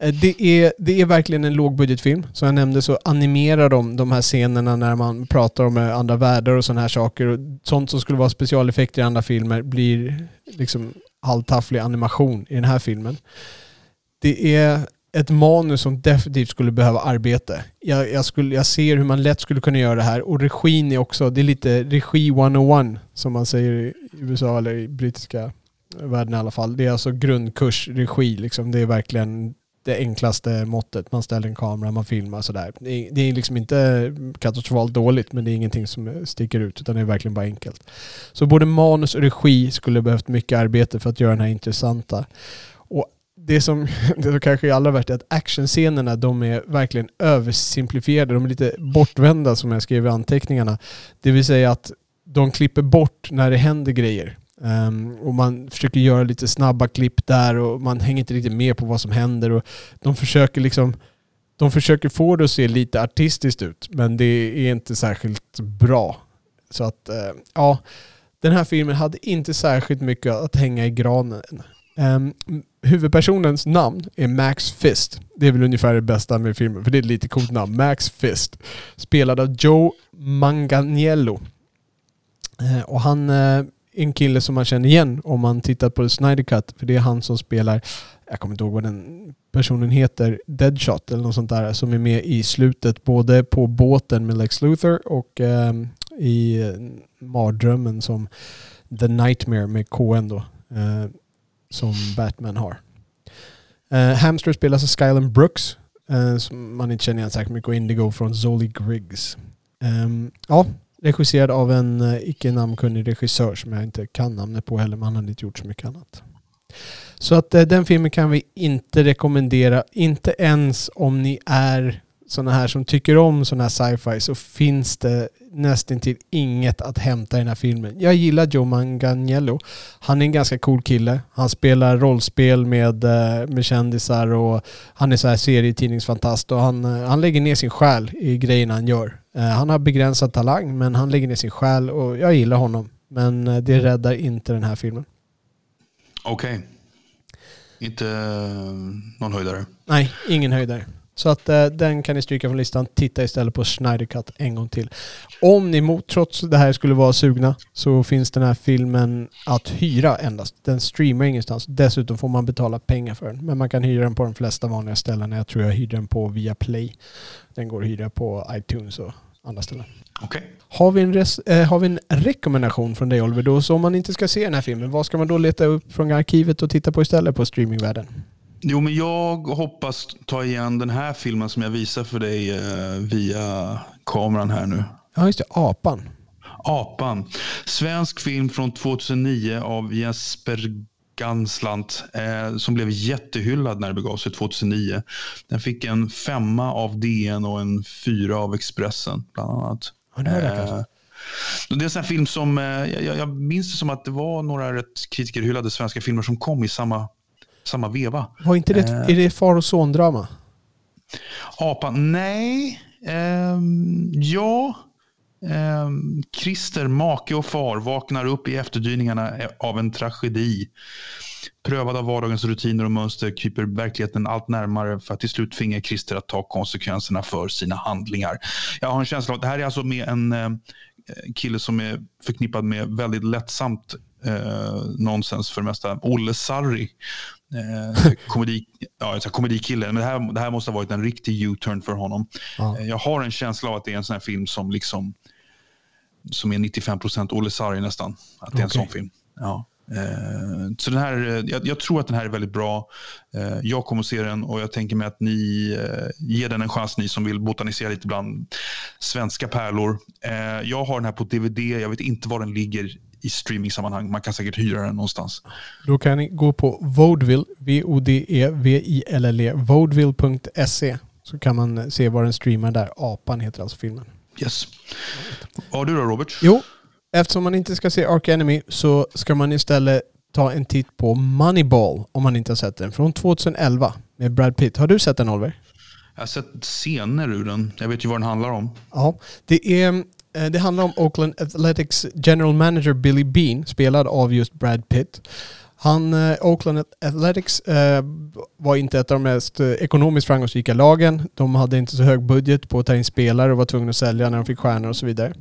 Eh, det är, det är verkligen en lågbudgetfilm. Som jag nämnde så animerar de de här scenerna när man pratar om eh, andra världar och sådana här saker. Och sånt som skulle vara specialeffekter i andra filmer blir liksom halvtafflig animation i den här filmen. Det är ett manus som definitivt skulle behöva arbete. Jag, jag, skulle, jag ser hur man lätt skulle kunna göra det här. Och regin är också, det är lite regi 101 som man säger i USA eller i brittiska världen i alla fall. Det är alltså grundkurs regi, liksom. det är verkligen det enklaste måttet. Man ställer en kamera, man filmar sådär. Det är, det är liksom inte katastrofalt dåligt, men det är ingenting som sticker ut, utan det är verkligen bara enkelt. Så både manus och regi skulle behövt mycket arbete för att göra den här intressanta. Och det som, det som kanske är allra värst är att actionscenerna, de är verkligen översimplifierade. De är lite bortvända som jag skrev i anteckningarna. Det vill säga att de klipper bort när det händer grejer. Um, och man försöker göra lite snabba klipp där och man hänger inte riktigt med på vad som händer. Och de försöker liksom de försöker få det att se lite artistiskt ut, men det är inte särskilt bra. Så att, uh, ja, den här filmen hade inte särskilt mycket att hänga i granen. Um, huvudpersonens namn är Max Fist. Det är väl ungefär det bästa med filmen, för det är ett lite coolt namn. Max Fist. Spelad av Joe Manganiello. Uh, och han uh, en kille som man känner igen om man tittar på Snyder Cut. För det är han som spelar, jag kommer inte ihåg vad den personen heter, Deadshot eller något sånt där, som är med i slutet både på båten med Lex Luthor och ehm, eh, i mardrömmen som The Nightmare med KN då, eh, som Batman har. Eh, Hamster spelas av Skylan Brooks, eh, som man inte känner igen särskilt mycket, och Indigo från Zoli Griggs. Um, ja, Regisserad av en eh, icke namnkunnig regissör som jag inte kan namnet på heller, men han har inte gjort så mycket annat. Så att eh, den filmen kan vi inte rekommendera, inte ens om ni är sådana här som tycker om sådana här sci-fi så finns det nästan till inget att hämta i den här filmen. Jag gillar Joe Manganiello. Han är en ganska cool kille. Han spelar rollspel med, eh, med kändisar och han är så här serietidningsfantast och han, han lägger ner sin själ i grejerna han gör. Eh, han har begränsad talang men han lägger ner sin själ och jag gillar honom. Men eh, det räddar inte den här filmen. Okej. Okay. Inte någon höjdare? Nej, ingen höjdare. Så att uh, den kan ni stryka från listan. Titta istället på Schneider Cut en gång till. Om ni mot, trots det här skulle vara sugna så finns den här filmen att hyra endast. Den streamar ingenstans. Dessutom får man betala pengar för den. Men man kan hyra den på de flesta vanliga ställen. Jag tror jag hyrde den på Viaplay. Den går att hyra på iTunes och andra ställen. Okay. Har, vi en res, eh, har vi en rekommendation från dig Oliver då? Så om man inte ska se den här filmen, vad ska man då leta upp från arkivet och titta på istället på streamingvärlden? Jo, men jag hoppas ta igen den här filmen som jag visar för dig eh, via kameran här nu. Ja, just det. Apan. Apan. Svensk film från 2009 av Jesper Ganslant eh, som blev jättehyllad när det begav sig 2009. Den fick en femma av DN och en fyra av Expressen bland annat. Ja, det, eh, det är en film som, eh, jag, jag, minns det som att det var några rätt kritikerhyllade svenska filmer som kom i samma, samma veva. Var inte det, eh, är det far och son-drama? Apan? Nej. Ehm, ja. Eh, Christer, make och far, vaknar upp i efterdyningarna av en tragedi. Prövad av vardagens rutiner och mönster kryper verkligheten allt närmare för att till slut tvinga Christer att ta konsekvenserna för sina handlingar. Jag har en känsla av att det här är alltså med en eh, kille som är förknippad med väldigt lättsamt eh, nonsens för det mesta. Olle Sarri. Eh, komedi, ja, komedikille. Men det här, det här måste ha varit en riktig U-turn för honom. Ja. Eh, jag har en känsla av att det är en sån här film som liksom som är 95 procent Olle Sarri nästan. Att det är en Okej. sån film. Ja. Eh, så den här, eh, jag, jag tror att den här är väldigt bra. Eh, jag kommer att se den och jag tänker mig att ni eh, ger den en chans, ni som vill botanisera lite bland svenska pärlor. Jag har den här på DVD, jag vet inte var den ligger i streamingsammanhang. Man kan säkert hyra den någonstans. Då kan ni gå på Vodeville, V-O-D-E-V-I-L-L-E, vodeville.se. Så kan man eh, se var den streamar där. Apan heter alltså filmen. Yes. Vad har du då Robert? Jo, eftersom man inte ska se Ark Enemy så ska man istället ta en titt på Moneyball om man inte har sett den. Från 2011 med Brad Pitt. Har du sett den Oliver? Jag har sett scener ur den. Jag vet ju vad den handlar om. Ja, det, är, Eh, det handlar om Oakland Athletics general manager Billy Bean, spelad av just Brad Pitt. Han, eh, Oakland Athletics eh, var inte ett av de mest eh, ekonomiskt framgångsrika lagen. De hade inte så hög budget på att ta in spelare och var tvungna att sälja när de fick stjärnor och så vidare.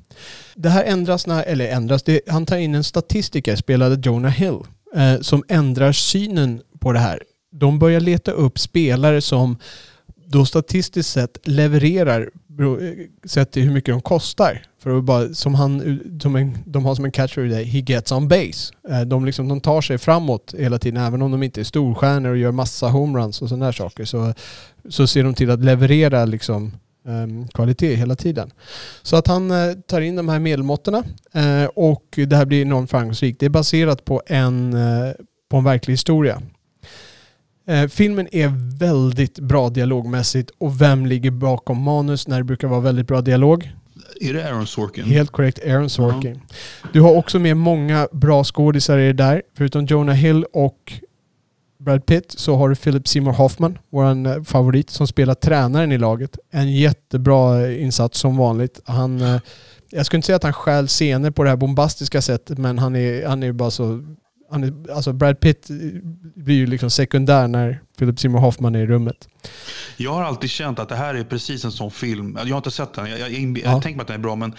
Det här ändras, när, eller ändras, det, han tar in en statistiker, spelade Jonah Hill, eh, som ändrar synen på det här. De börjar leta upp spelare som då statistiskt sett levererar sett till hur mycket de kostar. För att bara, som han, som en, de har som en catcher i det, he gets on base. Eh, de, liksom, de tar sig framåt hela tiden, även om de inte är storstjärnor och gör massa homeruns och sådana saker. Så, så ser de till att leverera liksom, um, kvalitet hela tiden. Så att han uh, tar in de här medelmåttorna uh, och det här blir enormt framgångsrikt. Det är baserat på en, uh, på en verklig historia. Eh, filmen är väldigt bra dialogmässigt och vem ligger bakom manus när det brukar vara väldigt bra dialog? Är det Aaron Sorkin? Helt korrekt, Aaron Sorkin. Du har också med många bra skådisar i det där. Förutom Jonah Hill och Brad Pitt så har du Philip Seymour Hoffman, vår favorit, som spelar tränaren i laget. En jättebra eh, insats som vanligt. Han, eh, jag skulle inte säga att han stjäl scener på det här bombastiska sättet, men han är, han är bara så... Han alltså Brad Pitt blir ju liksom sekundär när Philip Seymour Hoffman är i rummet. Jag har alltid känt att det här är precis en sån film. Jag har inte sett den. Jag, jag, jag, Ja. jag tänker mig att den är bra, men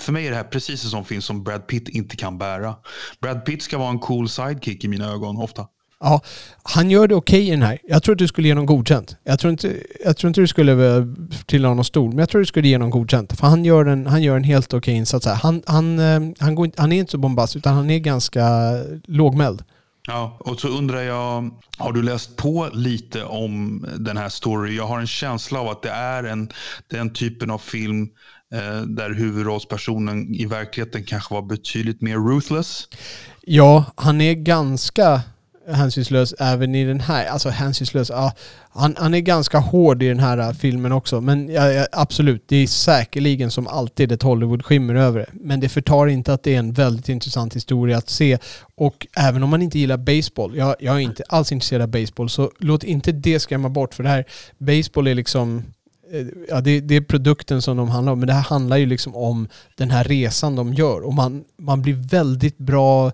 för mig är det här precis en sån film som Brad Pitt inte kan bära. Brad Pitt ska vara en cool sidekick i mina ögon ofta. Ja, han gör det okej i den här. Jag tror att du skulle ge någon godkänt. Jag tror inte, jag tror inte du skulle eh, av någon stol, men jag tror du skulle ge någon godkänt. För han gör en, han gör en helt okej insats här. Han, han, eh, han, går, han är inte så bombastisk, utan han är ganska lågmäld. Ja, och så undrar jag, har du läst på lite om den här storyn? Jag har en känsla av att det är en, den typen av film eh, där huvudrollspersonen i verkligheten kanske var betydligt mer ruthless. Ja, han är ganska hänsynslös även i den här. Alltså hänsynslös, ja. Han, han är ganska hård i den här äh, filmen också. Men ja, ja, absolut, det är säkerligen som alltid ett Hollywood-skimmer över det. Men det förtar inte att det är en väldigt intressant historia att se. Och även om man inte gillar baseball, jag, jag är inte alls intresserad av baseball, så låt inte det skrämma bort. För det här, baseball är liksom eh, Ja, det, det är produkten som de handlar om, men det här handlar ju liksom om den här resan de gör. Och man, man blir väldigt bra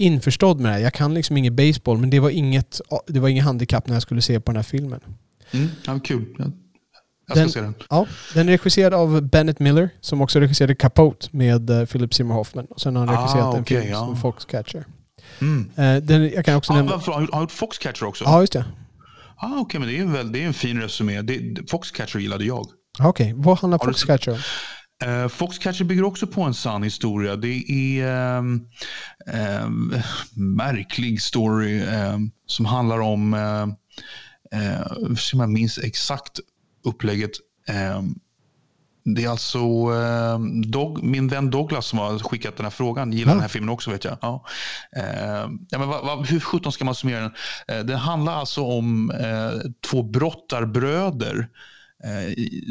införstådd med det här. Jag kan liksom ingen baseball, men det var inget, det var inget handikapp när jag skulle se på den här filmen. Mm, ja, kul. Jag, jag ska Den- se den. Ja, den är regisserad av Bennett Miller, som också regisserade Capote med eh, Philip Seymour Hoffman. Och sen har han Ah, regisserat en film ja. som Foxcatcher. Mm. Eh, den, jag kan också Ah, nämna... varför, har han gjort Foxcatcher också? Ja, just det. Ah, Okej, men det är, en väl, det är en fin resumé. Det, Foxcatcher gillade jag. Ja, Okej, vad handlar Foxcatcher om? Uh, Foxcatcher bygger också på en sann historia. Det är en märklig story ehm, som handlar om, uh, som jag minns exakt upplägget. Det är alltså Dog, min vän Douglas som har skickat den här frågan. Gillar Ja. den här filmen också vet jag. Ja. Ja, men vad, vad, hur sjutton ska man summera den? Uh, den handlar alltså om eh, två brottarbröder eh,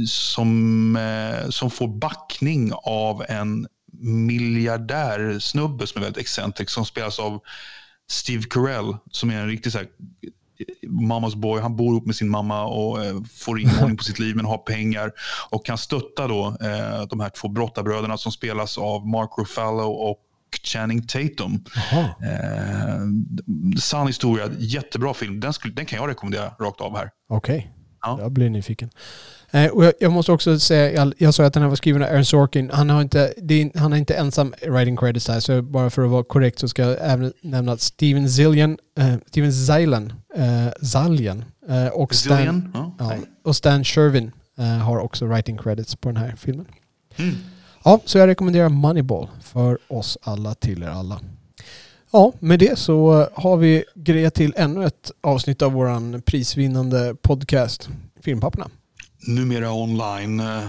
som, eh, som får backning av en miljardärsnubbe som är väldigt excentrik som spelas av Steve Carell som är en riktig så här, mammas boy. Han bor ihop med sin mamma och eh, får ingen ordning på sitt liv men har pengar och kan stötta då, eh, de här två brottarbröderna som spelas av Mark Ruffalo och Channing Tatum. Eh, sann historia, jättebra film. Den, skulle, den kan jag rekommendera rakt av här. Okej. Ja. Jag blir nyfiken. Eh, och jag, jag måste också säga, jag, jag sa att den här var skriven av Aaron Sorkin. Han har inte, är, han har inte ensam writing credits här, så bara för att vara korrekt så ska jag även nämna att Steven Zillian, eh, Steven Zeilen, eh, Zaljen eh, och Stan, Zillion? Ja, och Stan Shervin eh, har också writing credits på den här filmen. Mm. Ja, så jag rekommenderar Moneyball för oss alla till er alla. Ja, med det så har vi grejat till ännu ett avsnitt av våran prisvinnande podcast Filmpapporna. Numera online. eh,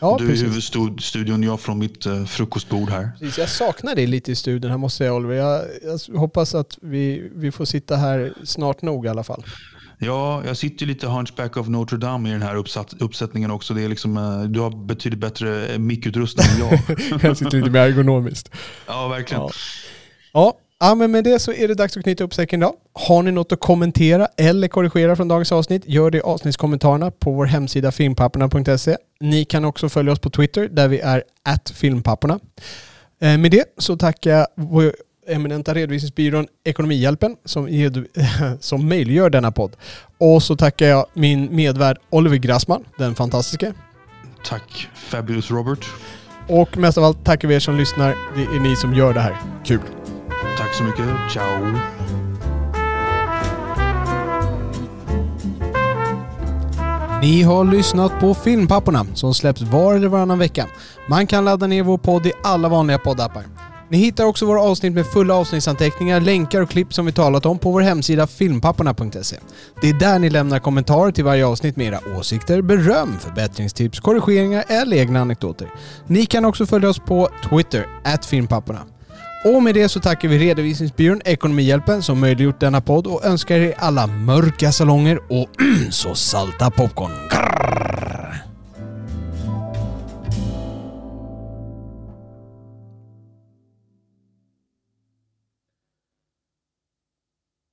Ja, du i precis. huvudstudion, jag från mitt eh, frukostbord här. Precis, jag saknar dig lite i studion här måste jag säga Oliver. Jag, jag hoppas att vi, vi får sitta här snart nog i alla fall. Ja, jag sitter ju lite Hunchback of Notre Dame i den här uppsatt, uppsättningen också. Det är liksom, eh, du har betydligt bättre eh, mickutrustning än jag. jag sitter lite mer ergonomiskt. ja, verkligen. Ja. Ja, ja, men med det så är det dags att knyta upp säcken idag. Har ni något att kommentera eller korrigera från dagens avsnitt, gör det i avsnittskommentarerna på vår hemsida filmpapporna.se. Ni kan också följa oss på Twitter där vi är filmpapporna. Eh, Med det så tackar jag vår eminenta redovisningsbyrån Ekonomihjälpen som, som möjliggör denna podd. Och så tackar jag min medvärd Oliver Grassman, den fantastiske. Tack Fabulous Robert. Och mest av allt tackar vi er som lyssnar. Det är ni som gör det här. Kul! Tack så mycket. Ciao. Ni har lyssnat på Filmpapporna som släpps var eller varannan vecka. Man kan ladda ner vår podd i alla vanliga poddappar. Ni hittar också våra avsnitt med fulla avsnittsanteckningar, länkar och klipp som vi talat om på vår hemsida filmpapporna.se. Det är där ni lämnar kommentarer till varje avsnitt med era åsikter, beröm, förbättringstips, korrigeringar eller egna anekdoter. Ni kan också följa oss på Twitter, filmpapporna. Och med det så tackar vi redovisningsbyrån Ekonomihjälpen som möjliggjort denna podd och önskar er alla mörka salonger och så salta popcorn. Grrr.